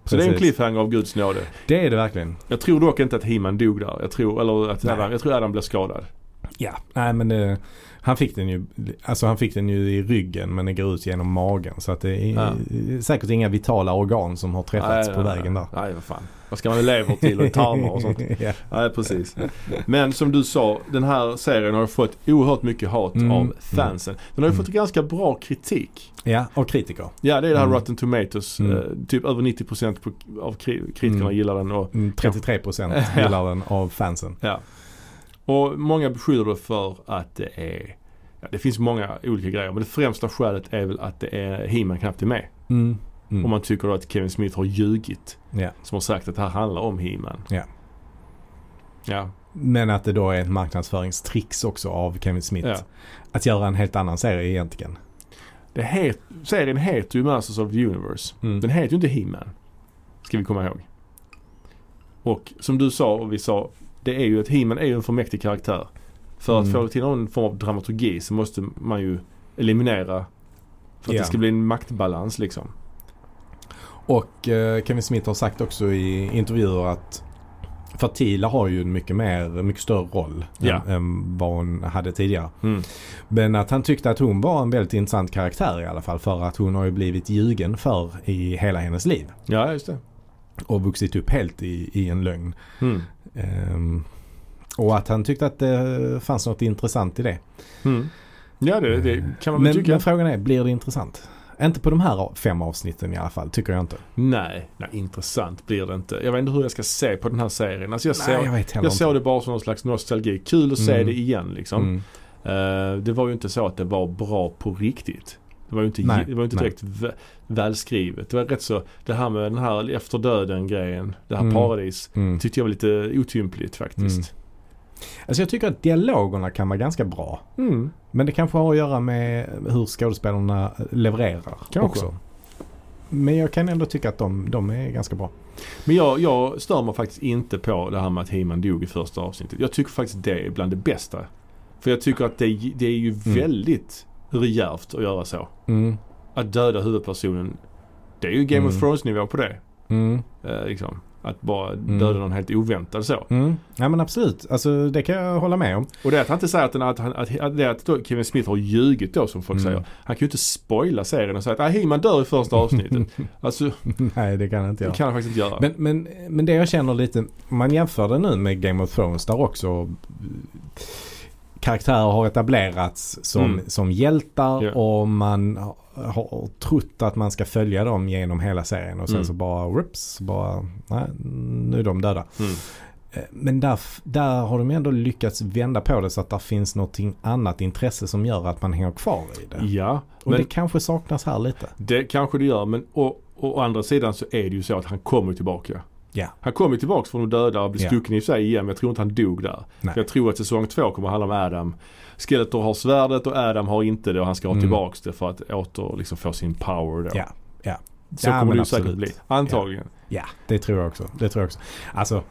Så det är en Precis. cliffhanger av Guds nåde. Det är det verkligen. Jag tror dock inte att He-Man dog där. Jag tror, eller att. Adam, jag tror Adam blev skadad. Ja. Nej men det, han fick den ju, alltså han fick den ju i ryggen men det går ut genom magen. Så att det är Ja. säkert inga vitala organ som har träffats Nej, på nej, vägen där. Nej, vad fan. Vad ska man lever till och tarmar och sånt? ja. Nej, precis. Men som du sa, den här serien har fått oerhört mycket hat Mm, av fansen. Den har ju Mm. fått ganska bra kritik. ja, och kritiker. Ja, det är det här Mm. Rotten Tomatoes. Mm. Eh, typ över 90% på, av kri- kritikerna Mm. gillar den. Och, Mm, 33% Ja. gillar den av fansen. ja. Och många beskyller det för att det är Ja, det finns många olika grejer men det främsta skälet är väl att det är He-Man knappt är med. Mm. Mm. Och man tycker då att Kevin Smith har ljugit. ja. Som har sagt att det här handlar om He-Man. Ja. Ja. Men att det då är ett marknadsföringstricks också av Kevin Smith. ja. Att göra en helt annan serie egentligen. Det het, serien heter ju Masters of the Universe. Mm. Den heter ju inte He-Man. Ska vi komma ihåg. Och som du sa och vi sa. Det är ju att He-Man är ju en för mäktig karaktär. För att Mm. få till någon form av dramaturgi så måste man ju eliminera. För att Ja. det ska bli en maktbalans liksom. Och eh, Kevin Smith har sagt också i intervjuer att Fatila har ju en mycket mer, mycket större roll Ja. än, än vad hon hade tidigare. Mm. Men att han tyckte att hon var en väldigt intressant karaktär i alla fall för att hon har ju blivit ljugen för i hela hennes liv. Ja, just det. Och vuxit upp helt i, i en lögn. Mm. Ehm, och att han tyckte att det fanns något intressant i det. Mm. Ja, det, det kan man väl Men, tycka. men frågan är, blir det intressant? Inte på de här fem avsnitten i alla fall, tycker jag inte. Nej, nej, intressant blir det inte. Jag vet inte hur jag ska se på den här serien. Alltså jag, Nej, jag jag, inte. såg det bara som någon slags nostalgi. Kul att se Mm. det igen liksom. Mm. Eh, det var ju inte så att det var bra på riktigt. Det var ju inte, Nej, det var inte direkt vä- välskrivet. Det var rätt så, det här med den här efter döden grejen, det här Mm. paradis, Mm. tyckte jag var lite otympligt faktiskt. Alltså jag tycker att dialogerna kan vara ganska bra. Mm. Men det kanske har att göra med hur skådespelarna levererar Kanske. också. Men jag kan ändå tycka att de, de är ganska bra. Men jag, jag stör mig faktiskt inte på det här med att He-Man dog i första avsnittet. Jag tycker faktiskt det är bland det bästa. För jag tycker att det, det är ju väldigt djärvt att göra så. Mm. Att döda huvudpersonen. Det är ju Game of Mm. Thrones nivå på det. Mm. Eh, liksom. Att bara Mm. döda någon helt oväntat så. Mm. Ja men absolut. Alltså det kan jag hålla med om. Och det är att han inte säger att, att, han, att, att, det att då Kevin Smith har ljugit då som folk Mm. säger. Han kan ju inte spoila serien och säga att ah, He-Man dör i första avsnittet. alltså Nej det kan jag inte det göra. kan han faktiskt inte göra. Men, men, men det jag känner lite, man jämför det nu med Game of Thrones där också karaktärer har etablerats som, Mm. som hjältar Ja. och man har, trott att man ska följa dem genom hela serien och sen Mm. så bara whoops, bara nej, nu är de döda. Mm. Eh, Men där, där har de ändå lyckats vända på det så att det finns någonting annat intresse som gör att man hänger kvar i det. Ja, Och det kanske saknas här lite. det kanske det gör. Men å, å andra sidan så är det ju så att han kommer tillbaka. Ja. Han kommer tillbaka från de döda och blir Ja. stucken i sig igen. Men jag tror inte han dog där. Jag tror att säsong två kommer handla om Adam. Skeletor har svärdet och Adam har inte det och han ska ha Mm. tillbaks det för att åter liksom få sin power då. Ja, ja. Så Ja, kommer det ju absolut. säkert bli. Antagligen. Ja, det tror jag också. Det tror jag också. Alltså,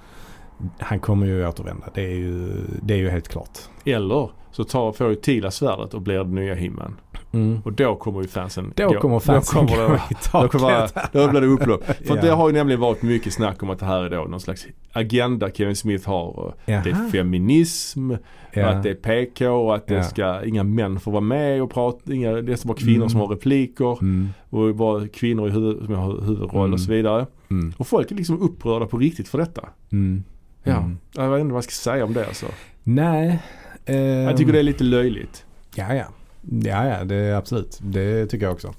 han kommer ju återvända. Det är ju, det är ju helt klart. Eller så tar, får ju Tila svärdet och blir det nya He-Man. Mm. Och då kommer ju fansen Då gå- kommer fansen då kommer gå i då, kommer, taket. då blir det upplopp. För Ja. det har ju nämligen varit mycket snack om att det här är då någon slags agenda Kevin Smith har. Och det är Jaha. feminism, Ja. att det är PK och att det Ja. ska, inga män får vara med och prata. Inga, det är bara kvinnor Mm. som har repliker. Mm. Och bara kvinnor i huvud, som har huvudroll Mm. och så vidare. Mm. Och folk är liksom upprörda på riktigt för detta. Mm. Ja. Mm. Jag vet inte vad jag ska säga om det alltså. Nej. eh, Jag tycker det är lite löjligt. Ja, ja. Ja, ja. Det är absolut. Det tycker jag också.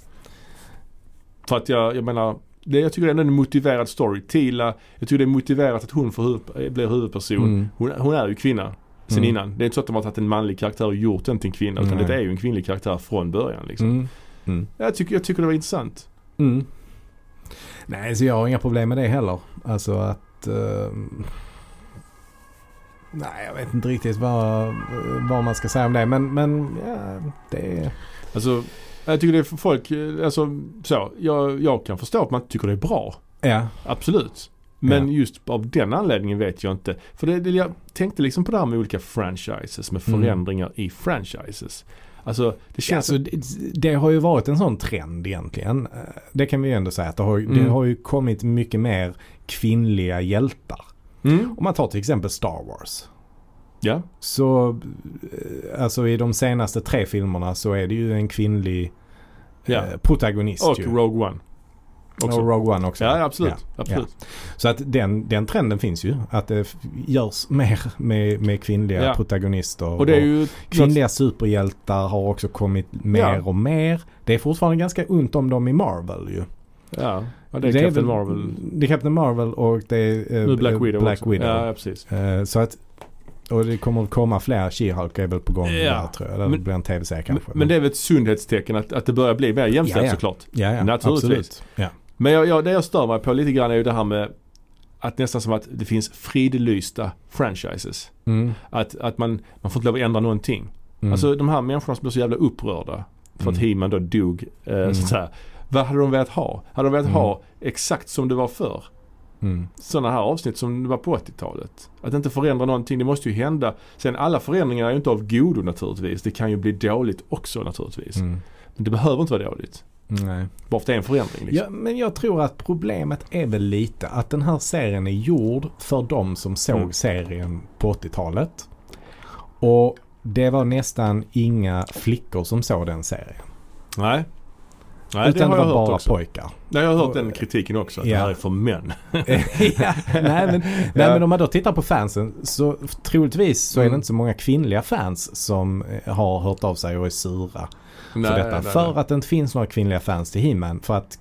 För att jag, jag menar, det, jag tycker det är en motiverad story. Tila, jag tycker det är motiverat att hon får huvud, blir huvudperson. Mm. Hon, hon är ju kvinna sen Mm. innan. Det är inte så att de har tagit en manlig karaktär och gjort den till en kvinna. Utan Nej. det är ju en kvinnlig karaktär från början liksom. Mm. Mm. Jag, tycker, jag tycker det var intressant. Mm. Nej, så jag har inga problem med det heller. Alltså att... eh, nej, jag vet inte riktigt vad, vad man ska säga om det. Men, men ja, det är... Alltså, jag tycker det är folk, alltså så. Jag, jag kan förstå att man tycker det är bra. Ja. Absolut. Men Ja. just av den anledningen vet jag inte. För det, det, jag tänkte liksom på det här med olika franchises, med Mm. förändringar i franchises. Alltså det Ja, känns... alltså, det, det har ju varit en sån trend egentligen. Eh, Det kan vi ju ändå säga att det har, det Mm. har ju kommit mycket mer kvinnliga hjältar. Mm, Om man tar till exempel Star Wars. ja. Så eh, alltså i de senaste tre filmerna så är det ju en kvinnlig Ja. eh, protagonist Och ju. Rogue One. Också. Och Rogue One också. Ja, absolut. Ja. absolut. Så att den, den trenden finns ju. Att det görs mer med, med kvinnliga Ja. protagonister. Och det är ju... Kvinnliga superhjältar har också kommit mer Ja. och mer. Det är fortfarande ganska ont om dem i Marvel ju. Ja, ja det är Captain väl- Marvel. Det är Captain Marvel och det är eh, Black Widow Black. Widow. Ja, precis. Eh, så att och det kommer att komma fler. She-Hulk är väl på gång Ja. där tror jag. Det Men- blir en tv-serie Men, kanske. men det är väl ett sundhetstecken att, att det börjar bli mer jämställt Ja, ja. såklart. ja, ja, naturligtvis. Absolut. Ja. Men jag, jag, det jag stör mig på lite grann är ju det här med att nästan som att det finns fridlysta franchises. Mm. Att, att man, man får inte lov att ändra någonting. Mm. Alltså de här människorna som blir så jävla upprörda för att Mm. He-Man då dog. Eh, Mm. så att säga. Vad hade de velat ha? Hade de velat Mm. ha exakt som det var förr? Mm. Sådana här avsnitt som det var på 80-talet. Att inte förändra någonting, det måste ju hända. Sen alla förändringar är ju inte av godo naturligtvis. Det kan ju bli dåligt också naturligtvis. Mm. Men det behöver inte vara dåligt. Nej. Bara för att det är en förändring liksom. Ja, men jag tror att problemet är väl lite att den här serien är gjord för de som såg Mm. serien på 80-talet. Och det var nästan inga flickor som såg den serien. Nej. Nej, utan det det var bara också. pojkar. Nej, jag har hört den kritiken också. Att Ja. det här är för män. ja, nej, men, nej men om man då tittar på fansen så troligtvis så är det Mm. inte så många kvinnliga fans som eh, har hört av sig och är sura för Nej, detta. nej, för att det inte finns några kvinnliga fans till He-Man. För att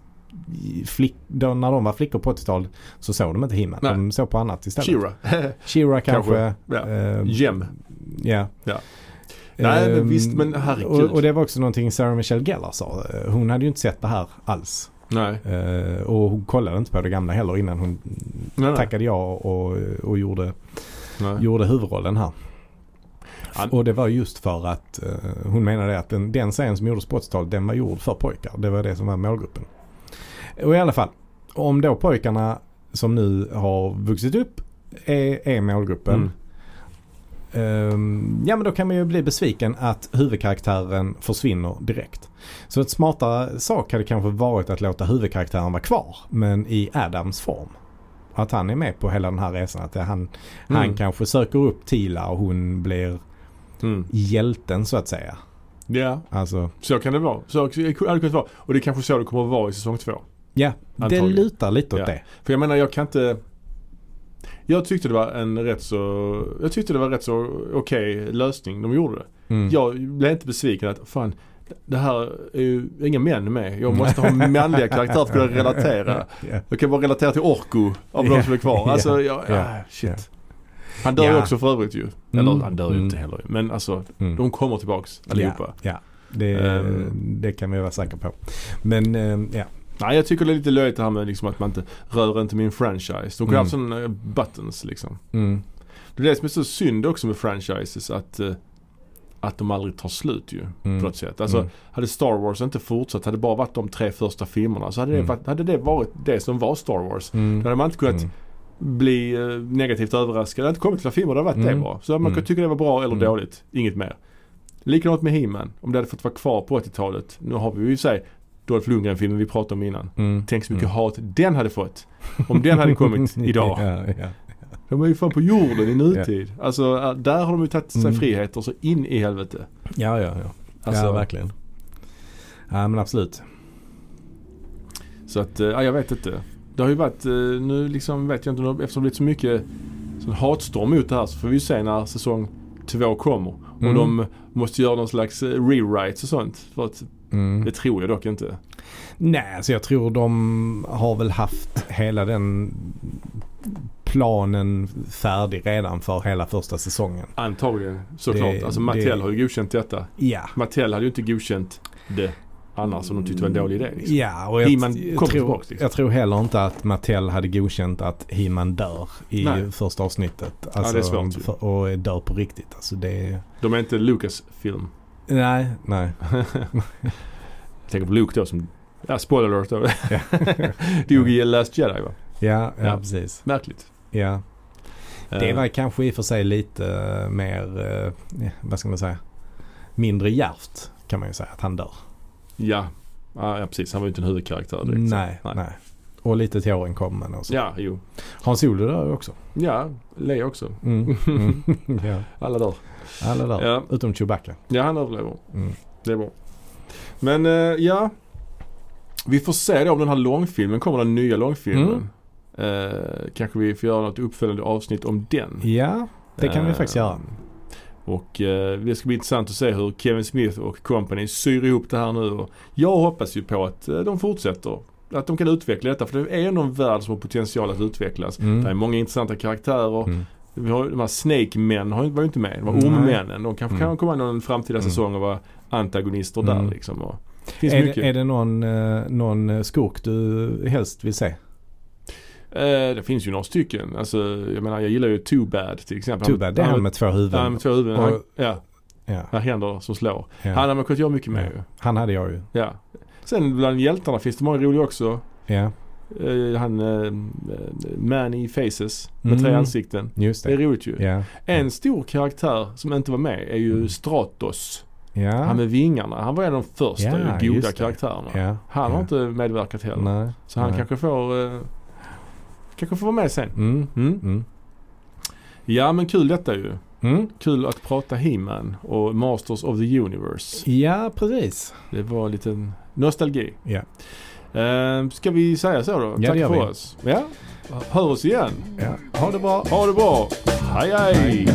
flick, då, när de var flickor på 80-talet så såg de inte He-Man. De såg på annat istället. Shira. She-Ra kanske. Kanske, ja. eh, Gem. ja. Ja. Nej, men Ehm, visst, men herregud. Och, och det var också någonting Sarah Michelle Gellar sa. Eh, Hon hade ju inte sett det här alls. Nej. Eh, och hon kollade inte på det gamla heller innan hon Nej, tackade ja och, och gjorde, nej. gjorde huvudrollen här. Han- Och det var just för att eh, hon menade att den, den serien som gjordes på 80-talet den var gjord för pojkar. Det var det som var målgruppen. Och i alla fall, om då pojkarna som nu har vuxit upp är, är målgruppen. Mm. Ehm, ja men då kan man ju bli besviken att huvudkaraktären försvinner direkt. Så ett smartare sak hade kanske varit att låta huvudkaraktären vara kvar men i Adams form. Att han är med på hela den här resan. Att det, han, han Mm. kanske söker upp Tila och hon blir Mm. hjälten så att säga. Ja, Alltså, så kan det vara. Så hade det kunnat vara. Och det är kanske så det kommer att vara i säsong två. ja, det Antagligen. lutar lite åt Ja. det. För jag menar jag kan inte Jag tyckte det var en rätt så Jag tyckte det var rätt så okej lösning de gjorde det. Mm. Jag blev inte besviken att fan det här är ju inga män med. Jag måste ha manliga karaktärer för att kunna relatera. Ja. Jag kan bara relatera till Orko av Ja. de som är kvar. Alltså, Ja. ja, Ja. ja, shit. Han dör ju också för övrigt ju. Eller Mm. han dör ju Mm. inte heller. Men alltså Mm. de kommer tillbaks allihopa. Ja. Det, Ehm. det kan vi vara säkra på. Men ehm, ja. Nej jag tycker det är lite löjligt det här med liksom att man inte rör inte min franchise. De kunde Mm. sådana eh, buttons liksom. Mm. Det är det som är så synd också med franchises att, eh, att de aldrig tar slut ju. Mm. På något sätt. Alltså Mm. hade Star Wars inte fortsatt, hade det bara varit de tre första filmerna så hade, det, Mm. varit, hade det varit det som var Star Wars. Mm. Då hade man inte kunnat Mm. bli eh, negativt överraskad. Det hade inte kommit några filmer, det hade varit Mm. det bara. Så man Mm. kunde tycka det var bra eller Mm. dåligt. Inget mer. Likadant med He-Man. Om det hade fått vara kvar på 80-talet. Nu har vi ju i sig Dolph Lundgren-filmen vi pratade om innan. Mm. Tänk så mycket Mm. hat den hade fått. Om den hade kommit idag. ja, ja. De är ju fan på jorden i nutid. Alltså äh, där har de ju tagit sig Mm. friheter så in i helvete. ja, ja, ja. Alltså, ja, verkligen. Ja, men absolut. Så att, äh, ja, jag vet inte. Det har ju varit, eh, nu liksom vet jag inte, eftersom det blivit så mycket sån hatstorm mot det här så får vi ju se när säsong två kommer. Och Mm. de måste göra någon slags rewrites och sånt. För att, Mm. det tror jag dock inte. Nej, så jag tror de har väl haft hela den planen färdig redan för hela första säsongen. Antagligen såklart. Det- alltså Mattel det- har ju godkänt detta. Ja. Mattel hade ju inte godkänt det annars om de tyckte det var en dålig idé. Liksom. Ja, och jag, jag, tror, liksom. jag tror heller inte att Mattel hade godkänt att He-Man dör i Nej. första avsnittet. det är svårt ju. för, och dör på riktigt. Alltså det De är inte Lucas-film. Nej, nej. Jag tänker på Luke då som, ja spoiler alert då. Dog i Last Jedi va? Ja, ja, Ja. precis. Märkligt. Ja. Det Eh, var kanske i och för sig lite eh, mer, eh, vad ska man säga, mindre djärvt kan man ju säga att han dör. Ja. Ja, precis. Han var ju inte en huvudkaraktär direkt. så. Nej, nej, Och lite till åren kommer och så. Ja, jo. Hans Olo dör ju också. Ja, Leia också. Mm. Mm. ja. Alla dör. Alla dör. Ja. Utom Chewbacca. Ja, han överlever. Mm. Det är bra. Men eh, ja. Vi får se då om den här långfilmen kommer, den nya långfilmen. Eh, kanske vi får göra något uppföljande avsnitt om den. Ja, det kan vi Eh, faktiskt göra. Och eh, det ska bli intressant att se hur Kevin Smith och company syr ihop det här nu. Och jag hoppas ju på att eh, de fortsätter. Att de kan utveckla detta för det är ändå en värld som har potential att utvecklas. Mm. Det är många intressanta karaktärer. Mm. Vi har, de här Snake Men har ju- var ju inte med. De var ormmännen. De kanske Mm. kan komma i någon framtida Mm. säsong och vara antagonister Mm. där liksom. Och finns Är, mycket. det, är det någon, eh, någon skurk du helst vill se? Eh, det finns ju några stycken. Alltså, jag menar jag gillar ju Too Bad till exempel. Too bad, det är han med två huvuden. Han med två huvuden. Han, ja, Ja, han händer som slår. ja. Han har man kunnat göra mycket med ju. Han hade jag ju. Ja. Sen bland hjältarna finns det många roliga också. Ja, Eh, han eh, Man i Faces med Mm. tre ansikten. just Det är det. roligt ju. Ja. En stor karaktär som inte var med är ju Mm. Stratos. Ja. Han med vingarna. Han var en av de första ju, goda det. karaktärerna. Han har inte medverkat heller. Nej. Så han Nej. kanske får eh, Kanske får vara med sen. Mm. Mm. Mm. Ja men kul detta ju. Mm. Kul att prata He-Man och Masters of the Universe. Ja, precis. Det var en liten nostalgi. Ja. Eh, ska vi säga så då? det Tack för vi. oss. Ja. Hör oss igen. Ja. Ha det bra. Ha det bra. Hej. Hej.